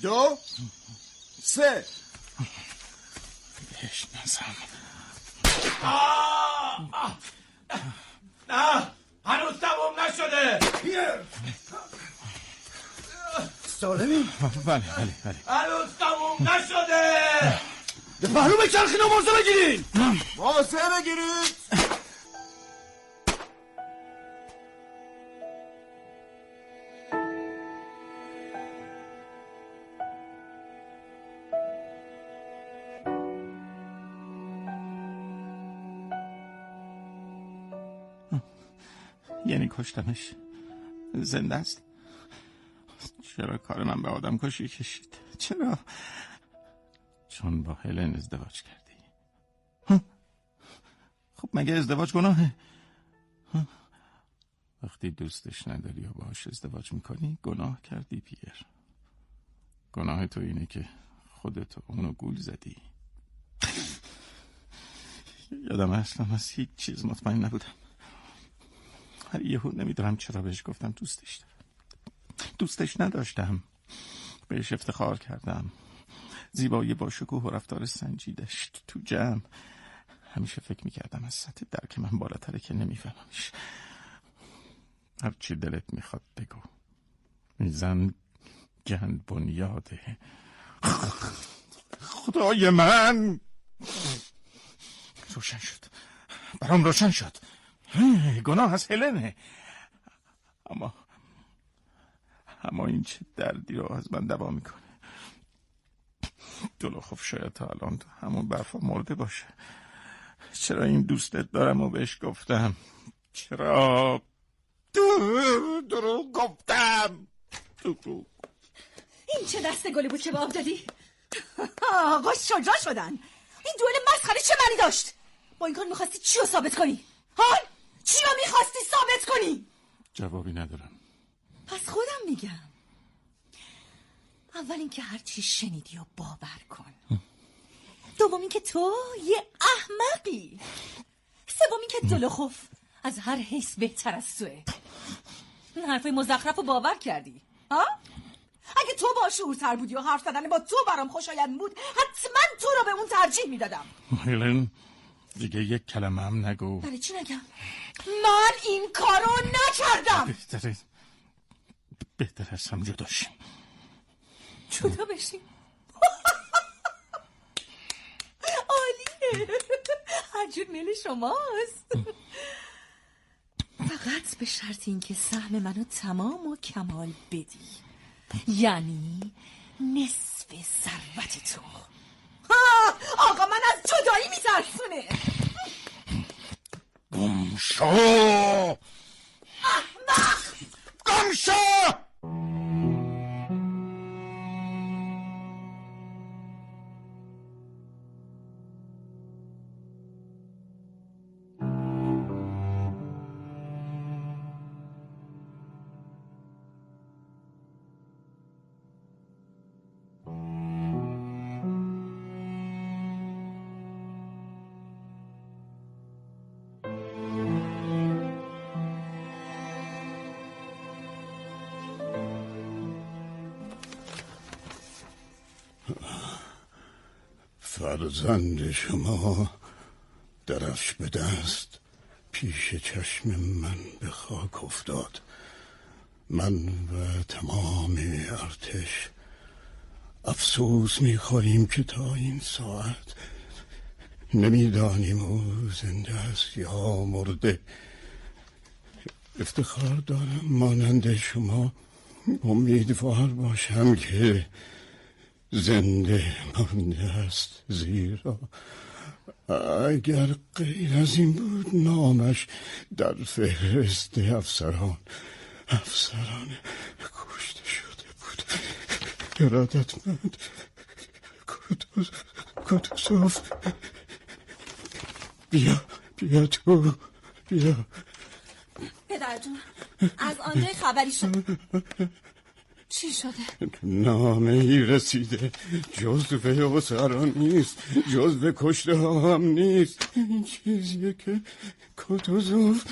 دو سه. بشناسم نه هنوز تموم نشده. سالمی؟ بله بله بله. هنوز تموم نشده. به پهلو بچرخین و موزه بگیرین موزه بگیرید. کشتمش. زنده است. چرا کار من به آدم کشی کشید؟ چرا؟ چون با هلن ازدواج کردی؟ خب مگه ازدواج گناهه؟ وقتی دوستش نداری و باهاش ازدواج می‌کنی گناه کردی پیر. گناه تو اینه که خودتو اونو گول زدی. یادم اصلا از هیچ چیز مطمئن نبودم. هر یهو نمی‌دونم چرا بهش گفتم دوستش دارم. دوستش نداشتم. بهش افتخار کردم. زیبایی با شکوه و رفتار سنجیدش تو جمع. همیشه فکر می‌کردم از سطح درک من بالاتره که نمیفهممش. هرچی دلت می‌خواد بگو. این زن گند بنیاده. خدای من! روشن شد. برام روشن شد. گناه از هلنه. اما اما این چه دردی رو از من دوا می‌کنه. دلوخوف شاید تا الان تو همون برفا مرده باشه. چرا این دوستت دارم و بهش گفتم؟ چرا؟ درو گفتم. درو این چه دست گلی بود که به آب دادی؟ آقا شجاع شدن. این دوئل مسخره چه معنی داشت؟ با این کار می‌خواستی چی رو ثابت کنی؟ ها چی رو می‌خواستی ثابت کنی؟ جوابی ندارم. پس خودم میگم. اول اینکه هر چی شنیدی و باور کن. دوم اینکه تو یه احمقی. سوم اینکه دلخوف از هر حیث بهتر از توه. این حرفای مزخرف رو باور کردی؟ ها اگه تو با شعورتر بودی و حرف زدن با تو برام خوشایند بود حتما تو رو به اون ترجیح می‌دادم. هیلن دیگه یک کلمه هم نگو. برای چی نگم؟ من این کارو نکردم. بهتره بهتر از هم جداشیم جدا بشیم. [laughs] عالیه. هر جور میل شماست. فقط به شرط اینکه سهم منو تمام و کمال بدی. یعنی نصف ثروت تو. آقا من از جدایی میترسونه. گم شو فرزند شما درفش به دست پیش چشم من به خاک افتاد. من و تمام ارتش افسوس می‌خوریم که تا این ساعت نمی‌دانیم او زنده است یا مرده. افتخار دارم مانند شما. امیدوار باشم که زنده مانده است زیرا. اگر غیر از این بود نامش در فهرست افسران افسران کشته شده بود. ارادتمند. کدوس کدوسوف. بیا بیا تو. بیا. پدرجون از آنجای خبری شد. [laughs] چی شده؟ نامه ای رسیده. جزو اسرا نیست. جزو کشته ها هم نیست. این چیزیه که کوتوزوف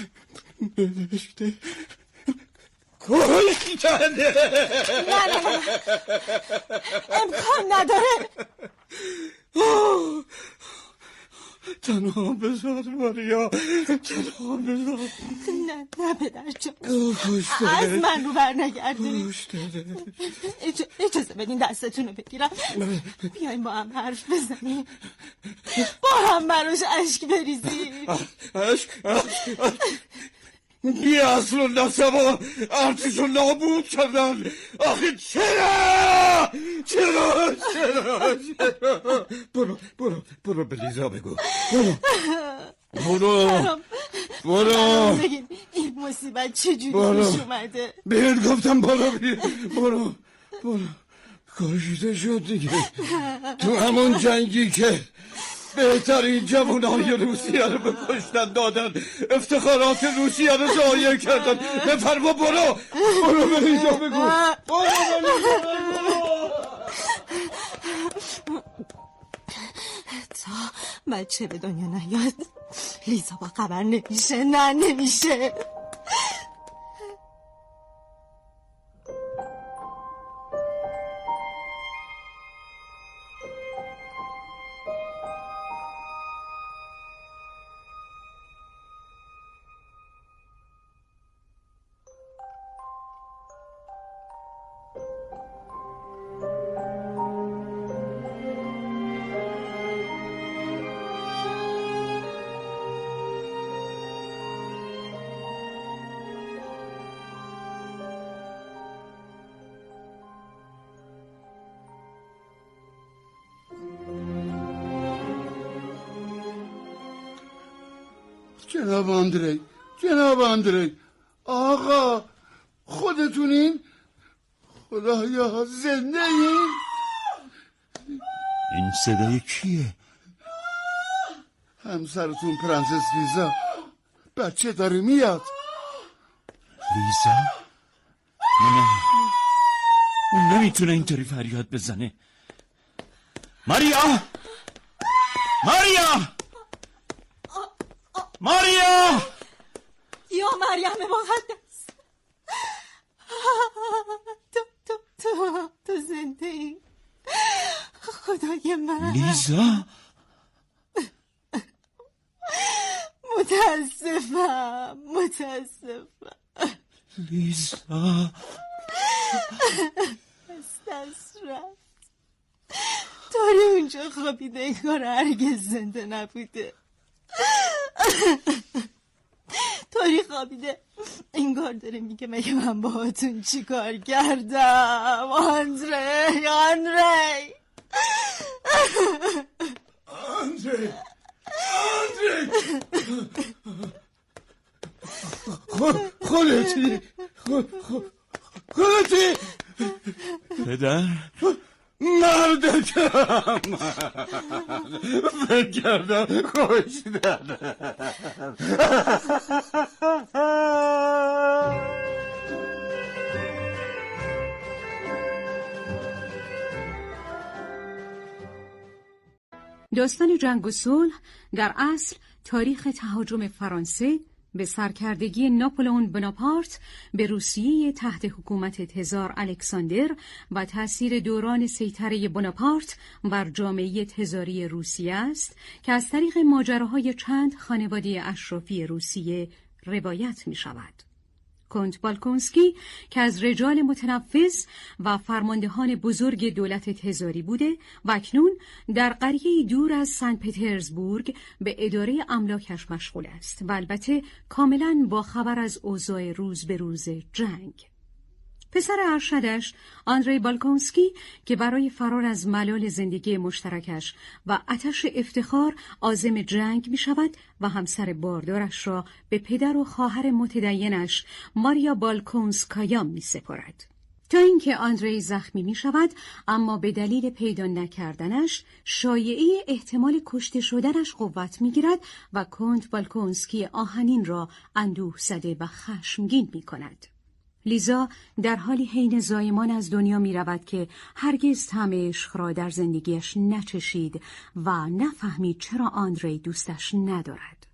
بهشته کل کرده. نه نه نه. امکان نداره. تنها بذار ماریا تنها بذار نه نه پدر جان از من رو بر اج- اجازه بدین دستتون رو بگیرم. بیاین با هم حرف بزنیم. با هم براش اشک بریزیم. عشق عشق. عشق. بی اصل و نسب و ارتش و نابود کردن. آخه چرا؟ چرا؟ چرا؟ چرا برو برو برو به لیزا بگو. برو. برو. برو. این مصیبت چجوری. پیش اومده؟ بهت گفتم برو برو. برو. کاشیده شد دیگه. تو همون جنگی که بهترین جوانای روسیه رو به کشتن دادن افتخارات روسیه رو ضایع کردن. بفرما برو. برو به اینجا بگو. برو به بگو. تا بچه به دنیا نیاد. لیزا با خبر نمیشه نه نمیشه. آندری آقا خودتونین؟ خدایا زنده این این صدای کیه؟ همسرتون پرنسس لیزا. بچه داره میاد. لیزا؟ نه اون نمی‌تونه اینطوری فریاد بزنه. ماریا! ماریا! ماریا! یا مریم مقدس. [laughs] تو تو تو تو زنده ای. خدای من. لیزا؟ [laughs] متاسفم متاسفم. لیزا. از دست رفت. طوری اونجا خوابیده انگار هرگز زنده نبوده. [laughs] طوری خوابیده. انگار داره میگه مگه من باهاتون چیکار کردم؟ آندری آندری آندری آندری خود- خودتی خود- خود- خودتی. پدر مردکم فکر کردم کشتن داستان جنگ و صلح در اصل تاریخ تهاجم فرانسه به سرکردگی ناپلئون بناپارت به روسیه تحت حکومت تزار الکساندر و تأثیر دوران سیطره بناپارت بر جامعه تزاری روسیه است که از طریق ماجراهای چند خانواده اشرافی روسیه روایت می شود. کنت بالکونسکی که از رجال متنفذ و فرماندهان بزرگ دولت تزاری بوده و اکنون در قریه دور از سن پترزبورگ به اداره املاکش مشغول است و البته کاملا با خبر از اوضاع روز به روز جنگ. پسر ارشدش آندری بالکونسکی که برای فرار از ملال زندگی مشترکش و آتش افتخار عازم جنگ می شود و همسر باردارش را به پدر و خواهر متدینش ماریا بالکونسکایا می سپرد. تا اینکه آندری زخمی می شود اما به دلیل پیدا نکردنش شایعه احتمال کشته شدنش قوت می گیرد و کنت بالکونسکی آهنین را اندوه زده و خشمگین می کند. لیزا در حالی حین زایمان از دنیا می رود که هرگز طعم عشق را در زندگیش نچشید و نفهمید چرا آندری دوستش ندارد.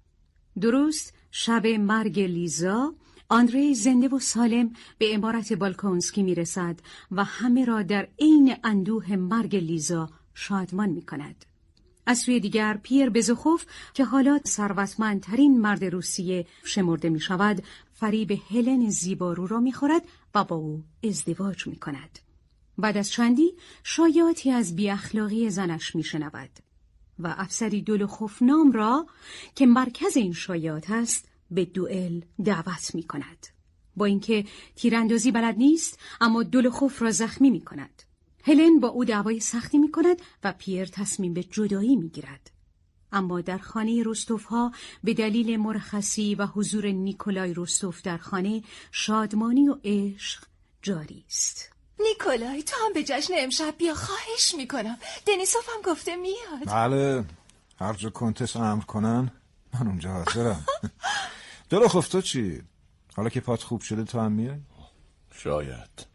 درست شب مرگ لیزا آندری زنده و سالم به امارت بالکونسکی می رسد و همه را در عین اندوه مرگ لیزا شادمان می کند. از سوی دیگر پیر بزخوف که حالا ثروتمندترین مرد روسیه شمرده می شود فریب هلن زیبارو را می خورد و با او ازدواج می کند. بعد از چندی شایعاتی از بی اخلاقی زنش می شنود و افسری دولخوف نام را که مرکز این شایعات است به دوئل دعوت می کند. با اینکه تیراندازی بلد نیست اما دولخوف را زخمی می کند. هلن با او دعوای سختی می کند و پیر تصمیم به جدایی می گیرد. اما در خانه رستوف ها به دلیل مرخصی و حضور نیکولای رستوف در خانه شادمانی و عشق جاری است. نیکولای تو هم به جشن امشب بیا خواهش می‌کنم دنیسوف هم گفته میاد بله هر جا کنتس امر کنن من اونجا حاضرم [laughs] دلو خب تو چی؟ حالا که پات خوب شده تو هم میای؟ شاید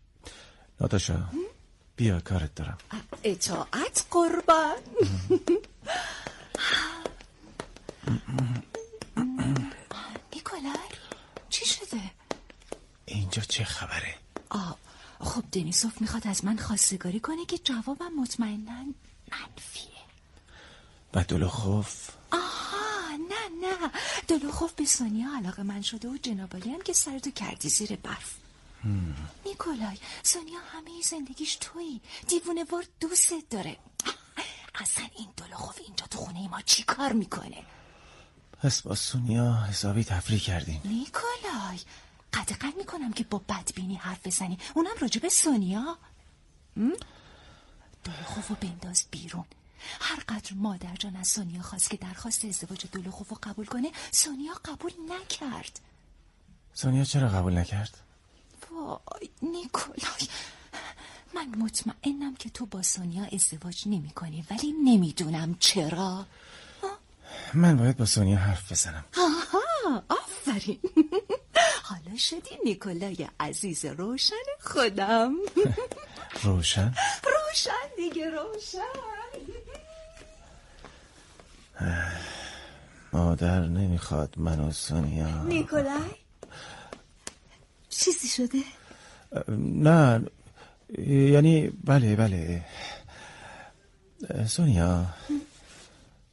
ناتاشا بیا کارت دارم اطاعت قربان [laughs] اینجا چه خبره؟ آه خب دنیسوف می‌خواد از من خواستگاری کنه که جوابم مطمئنا منفیه. و دلوخوف آها نه نه. دلوخوف به سونیا علاقه من شده و جنابالی هم که سرتو کردی زیر برف. نیکولای سونیا همه زندگیش تویی. دیوونه ورد دوستت داره. اصلا این دلوخوف اینجا تو خونه ما چی کار می‌کنه؟ پس با سونیا حسابی تفریح کردین نیکولای قدقن می‌کنم که با بدبینی حرف بزنی. اونم راجب سونیا. دلوخوفو بنداز بیرون. هر قدر مادر جان از سونیا خواست که درخواست ازدواج دلوخوفو قبول کنه سونیا قبول نکرد. سونیا چرا قبول نکرد؟ وای نیکولای من مطمئنم که تو با سونیا ازدواج نمی کنی ولی نمی‌دونم چرا. من باید با سونیا حرف بزنم. آها آفرین. حالا شدی نیکولای عزیز روشن خودم [laughs] روشن؟ روشن دیگه روشن مادر نمی‌خواد من و سونیا نیکولای چیزی شده؟ نه یعنی بله بله سونیا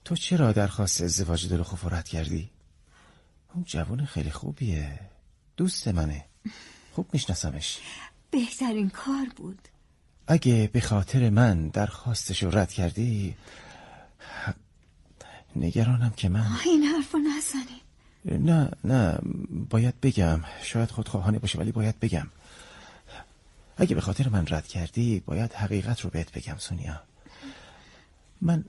تو چرا درخواست ازدواج دل خوف رد کردی؟ اون جوان خیلی خوبیه دوست منه. خوب میشناسمش. بهترین کار بود. اگه به خاطر من درخواستش رو رد کردی نگرانم که من این حرف رو نزنی نه نه باید بگم. شاید خودخواهانه باشه ولی باید بگم. اگه به خاطر من رد کردی باید حقیقت رو بهت بگم سونیا. من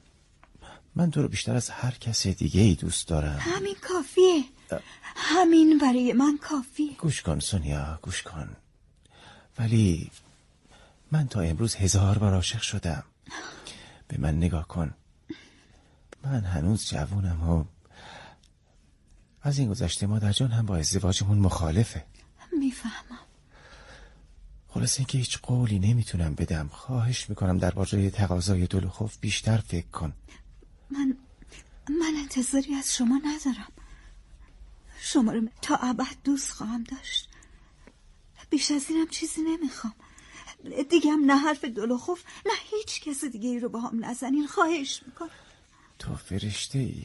من تو رو بیشتر از هر کس دیگه ای دوست دارم. همین کافیه. همین برای من کافیه. گوش کن سونیا گوش کن. ولی من تا امروز هزار بار عاشق شدم. به من نگاه کن. من هنوز جوونم و از این گذشته مادر جان هم با ازدواجمون مخالفه. می‌فهمم. خلاص اینکه هیچ قولی نمی‌تونم بدم. خواهش می‌کنم درباره تقاضای دلوخوف بیشتر فکر کن. من من انتظاری از شما ندارم. شما رو تا ابد دوست خواهم داشت. بیش از اینم چیزی نمی‌خوام. دیگه هم نه حرف دلوخوف نه هیچ کس دیگه ای رو با هم نزنین. خواهش می‌کنم. تو فرشته ای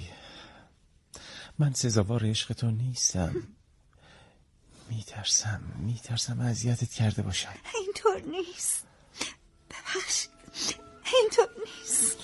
من سزاوار عشق تو نیستم. میترسم میترسم اذیتت کرده باشم. اینطور نیست. ببخش اینطور نیست.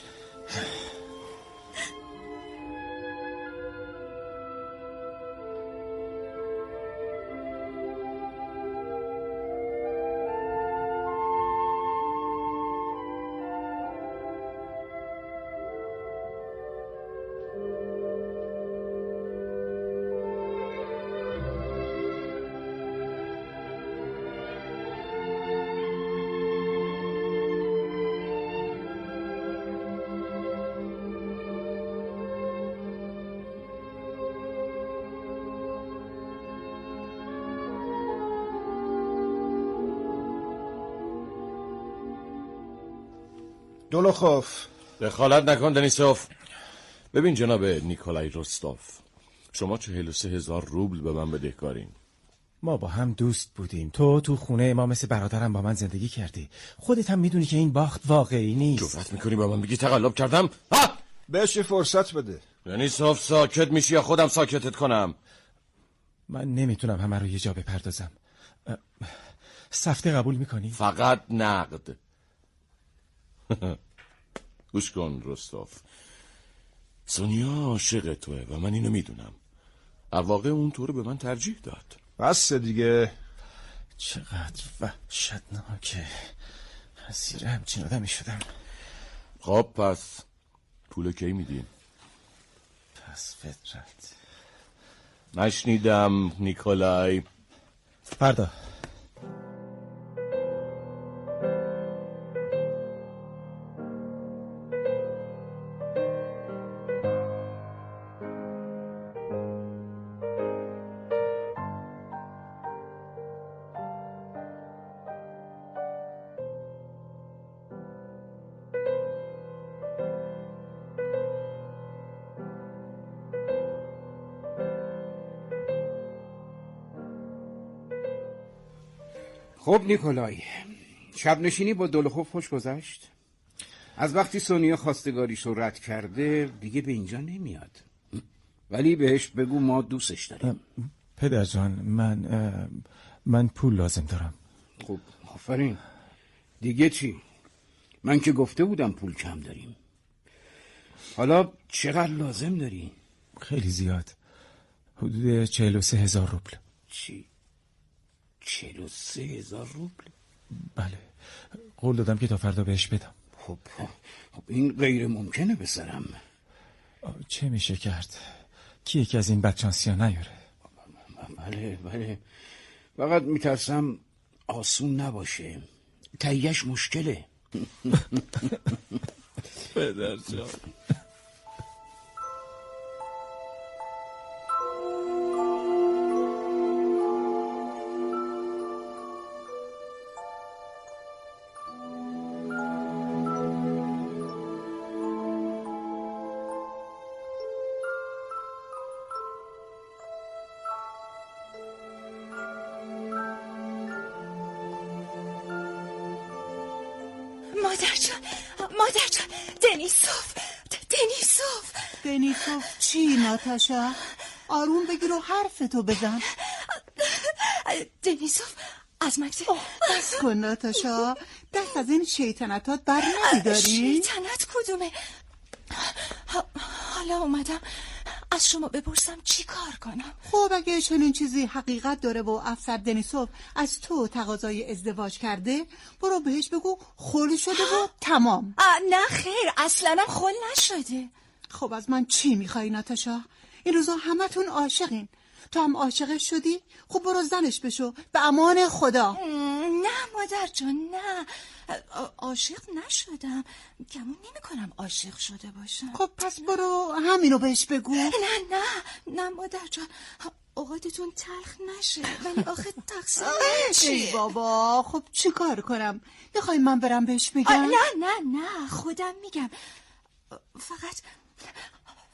دولوخوف دخالت نکن دنیسوف. ببین جناب نیکولای روستوف شما چهل و سه هزار روبل به من بدهکارین. ما با هم دوست بودیم. تو تو خونه ما مثل برادرم با من زندگی کردی. خودت هم می‌دونی که این باخت واقعی نیست. جفت می‌کنی با من بگی تقلب کردم؟ ها! بهش فرصت بده. یعنی صاف ساکت میشی یا خودم ساکتت کنم؟ من نمی‌تونم همه رو یه جا بپردازم. سفته قبول می‌کنی؟ فقط نقد. [laughs] گوش کن رستاف. سونیا عاشق توه و من اینو می‌دونم. در واقع اون تو رو به من ترجیح داد. بس دیگه. چقدر وحشتناکه. اسیر همچین آدمی شدم. خب پس پول کی میدین پس فطرت. نشنیدم نیکولای. فردا. خب نیکولای شب نشینی با دولخوف خوش گذشت. از وقتی سونیا خواستگاریش رو رد کرده دیگه به اینجا نمیاد. ولی بهش بگو ما دوستش داریم. پدر جان من من پول لازم دارم. خب آفرین. دیگه چی؟ من که گفته بودم پول کم داریم. حالا چقدر لازم داری؟ خیلی زیاد. حدود چهل و سه هزار روبل. چی؟ چهل و سه هزار روبل بله. قول دادم که تا فردا بهش بدم. خب خب این غیر ممکنه بسرم چه میشه کرد؟ کی یکی از این بدشانسی ها نیاره؟ بله بله. فقط میترسم آسون نباشه. تهیهش مشکله. [laughs] پدر ناتاشا آروم بگیر و حرفتو بزن. دنیسوف از مکتب بس کن ناتاشا. دست از این شیطنتات بر نمیداری شیطنت کدومه؟ حالا اومدم. از شما بپرسم چی کار کنم؟ خب اگه چنین چیزی حقیقت داره و افسر دنیسوف از تو تقاضای ازدواج کرده برو بهش بگو خل شده و تمام. نه خیر اصلا خل نشده. خب از من چی می‌خوای ناتاشا؟ این روزا همتون عاشقین. تو هم عاشقش شدی؟ خب برو زنش بشو. به امان خدا. نه مادر جان نه. عاشق نشدم. گمون نمی کنم عاشق شده باشم. خب پس برو همینو بهش بگو. نه نه نه. مادر جان. اوقاتتون تلخ نشه. ولی آخه تقصیر چیه؟ بابا خب چی کار کنم؟ می‌خوای من برم بهش بگم؟ نه نه نه. خودم میگم. فقط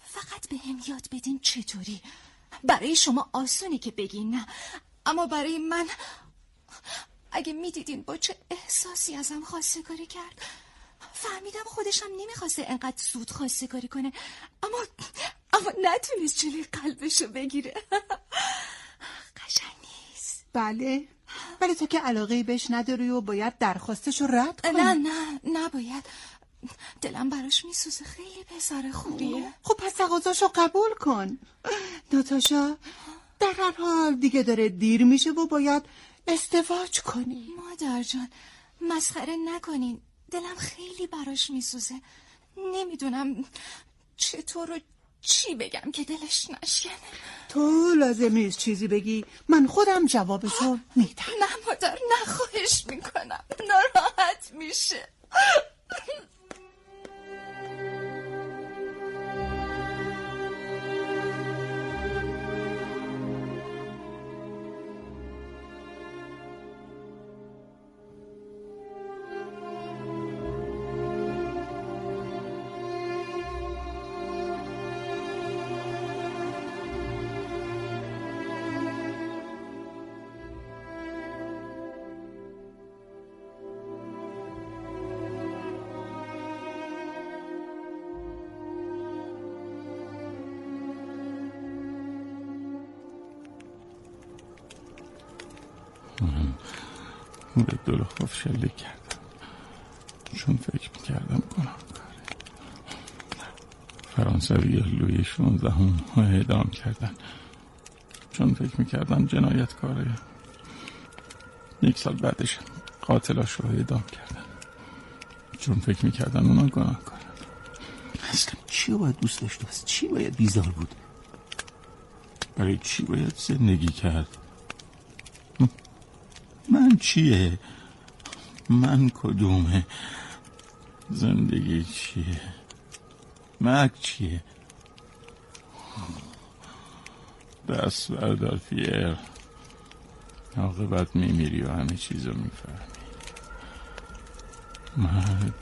فقط به هم یاد بدین چطوری؟ برای شما آسونی که بگین نه. اما برای من اگه می‌دیدین با چه احساسی ازم خواستگاری کرد. فهمیدم خودشم نمی‌خواسته انقدر زود خواستگاری کنه. اما اما نتونست جلوی قلبشو بگیره. قشنگ نیست. بله. ولی تو که علاقه بهش نداری و باید درخواستشو رد کنی. نه نه نباید. دلم براش میسوزه. خیلی پسر خوبیه. خب پس تقاضاشو قبول کن. ناتاشا در هر حال دیگه داره دیر میشه و باید ازدواج کنی. مادر جان مسخره نکنین. دلم خیلی براش میسوزه. نمی‌دونم چطور و چی بگم که دلش نشکنه. تو لازم نیست چیزی بگی. من خودم جوابشو میدم. نه مادر نه خواهش می‌کنم. ناراحت میشه. فرانسوی لوی شونزدهم رو اعدام کردن. چون فکر می‌کردن جنایتکاره یک سال بعدش قاتلاش رو اعدام کردن. چون فکر می‌کردن اونا گناه کارن. اصلا چی رو باید دوست داشت از چی باید بیزار بود؟ برای چی باید زندگی کرد؟ من چیه؟ من کدومه؟ زندگی چیه؟ مرگ چیه؟ دست بردار پیر عاقبت میمیری و همه چیزو می‌فهمی. مرگ.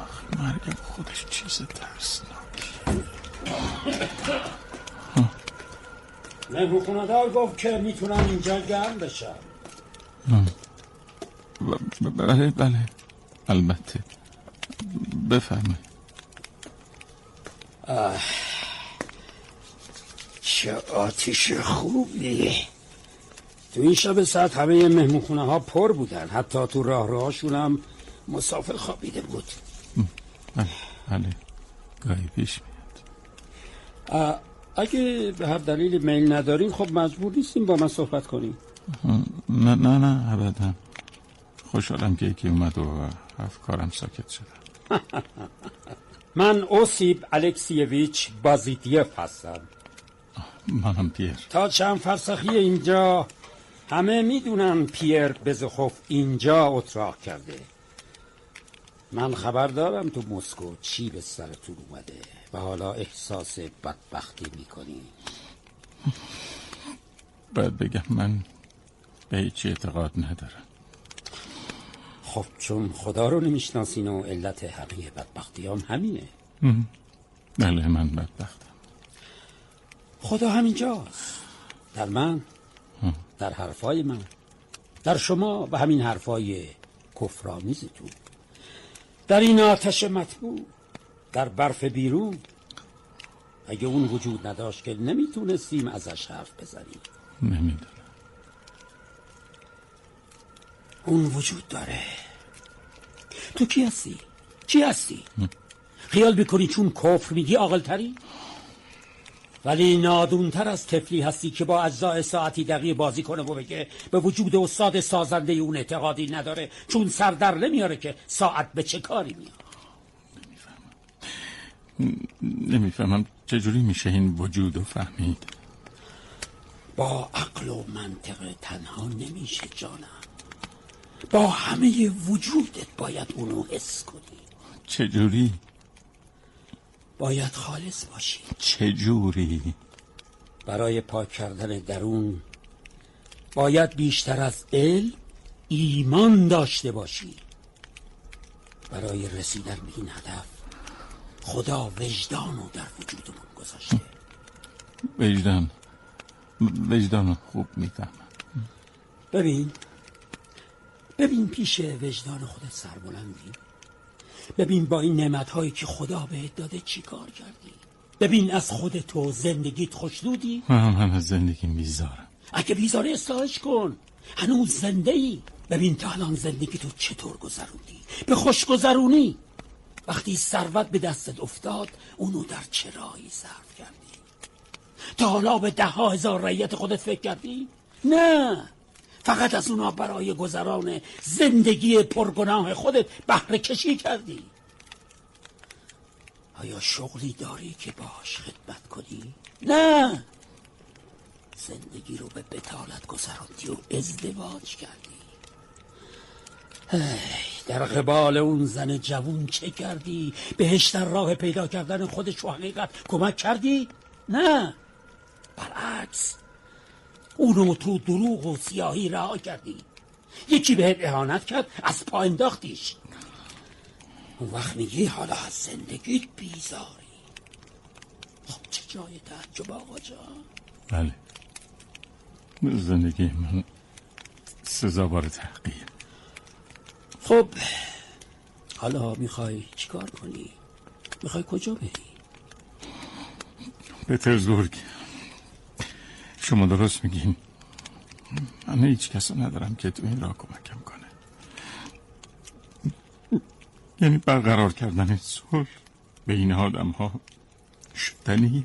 آخه مرگم خودش چیز ترسناکی مهمونخوندار گفت که می‌تونم اینجا گرم بشم. بله بله. البته بفرمایید. چه آتیش خوبی تو این شب ساعت همه مهمونخونه ها پر بودن. حتی تو راه راهشون هم مسافر خوابیده بود. بله بله. گاهی پیش میاد. اگه به هر دلیل میل ندارین خب مجبور نیستیم با من صحبت کنیم. نه نه نه ابدا. خوشحالم که یکی اومد و افکارم ساکت شد [laughs] من اوسیب الکسیویچ بازیتیف هستم. منم پیر. تا چند فرسخی اینجا همه می‌دونن پیر بزخوف اینجا اتراق کرده. من خبر دارم تو مسکو چی به سرتون اومده و حالا احساس بدبختی می‌کنی. باید بگم من به هیچی اعتقاد ندارم. خب چون خدا رو نمی‌شناسین و علت همه بدبختی هم همینه بله من بدبختم. خدا همینجاست. در من در حرفای من در شما و همین حرفای کفرآمیزتون در این آتش مطبوع در برف بیرون. اگه اون وجود نداشت که نمی‌تونستیم ازش حرف بزنیم. نمی‌دونم. اون وجود داره. تو کی هستی؟ چی هستی؟ خیال می‌کنی چون کفر میگی عاقلتری؟ ولی نادونتر از طفلی هستی که با اجزای ساعتی دقیق بازی کنه و بگه به وجود استاد سازنده اون اعتقادی نداره چون سر در نمیاره که ساعت به چه کاری میاد نمی‌فهمم چجوری میشه این وجود رو فهمید با عقل و منطق تنها نمیشه جانم با همه وجودت باید اونو حس کنی. چجوری؟ باید خالص باشی. چجوری؟ برای پاک کردن درون باید بیشتر از علم ایمان داشته باشی. برای رسیدن به این هدف خدا وجدان رو در وجودمون گذاشته. وجدان. وجدان خوب می‌فهمم. ببین ببین پیش وجدان خودت سربلندی. ببین با این نعمت هایی که خدا بهت داده چی کار کردی. ببین از خود تو زندگیت خوشنودی من از زندگی بیزارم. اگه بیزاره اصلاحش کن. هنوز زنده ای ببین تا الان زندگی تو چطور گذروندی؟ به خوش گذرونی. وقتی ثروت به دستت افتاد اونو در چه راهی صرف کردی؟ تا حالا به ده ها هزار رعیت خودت فکر کردی؟ نه. فقط از اونا برای گذران زندگی پرگناه خودت بهره کشی کردی آیا شغلی داری که باش خدمت کنی؟ نه زندگی رو به بتالت گذراندی و ازدواج کردی در قبال اون زن جوون چه کردی؟ بهش در راه پیدا کردن خودش و حقیقت کمک کردی؟ نه برعکس اونو تو دروغ و سیاهی رها کردی. یکی بهت اهانت کرد؟ از پا انداختیش. اون وقت میگی حالا از زندگیت بیزاری. خب چه جای تعجب آقا جان. بله. زندگی من سزاوار تحقیر خب حالا می‌خوای چیکار کنی؟ می‌خوای کجا بری؟ پترزبورگ. شما درست میگین. من هیچ کس ندارم که تو این راه کمکم کنه. یعنی برقرار کردن صلح بین آدم ها شدنیه.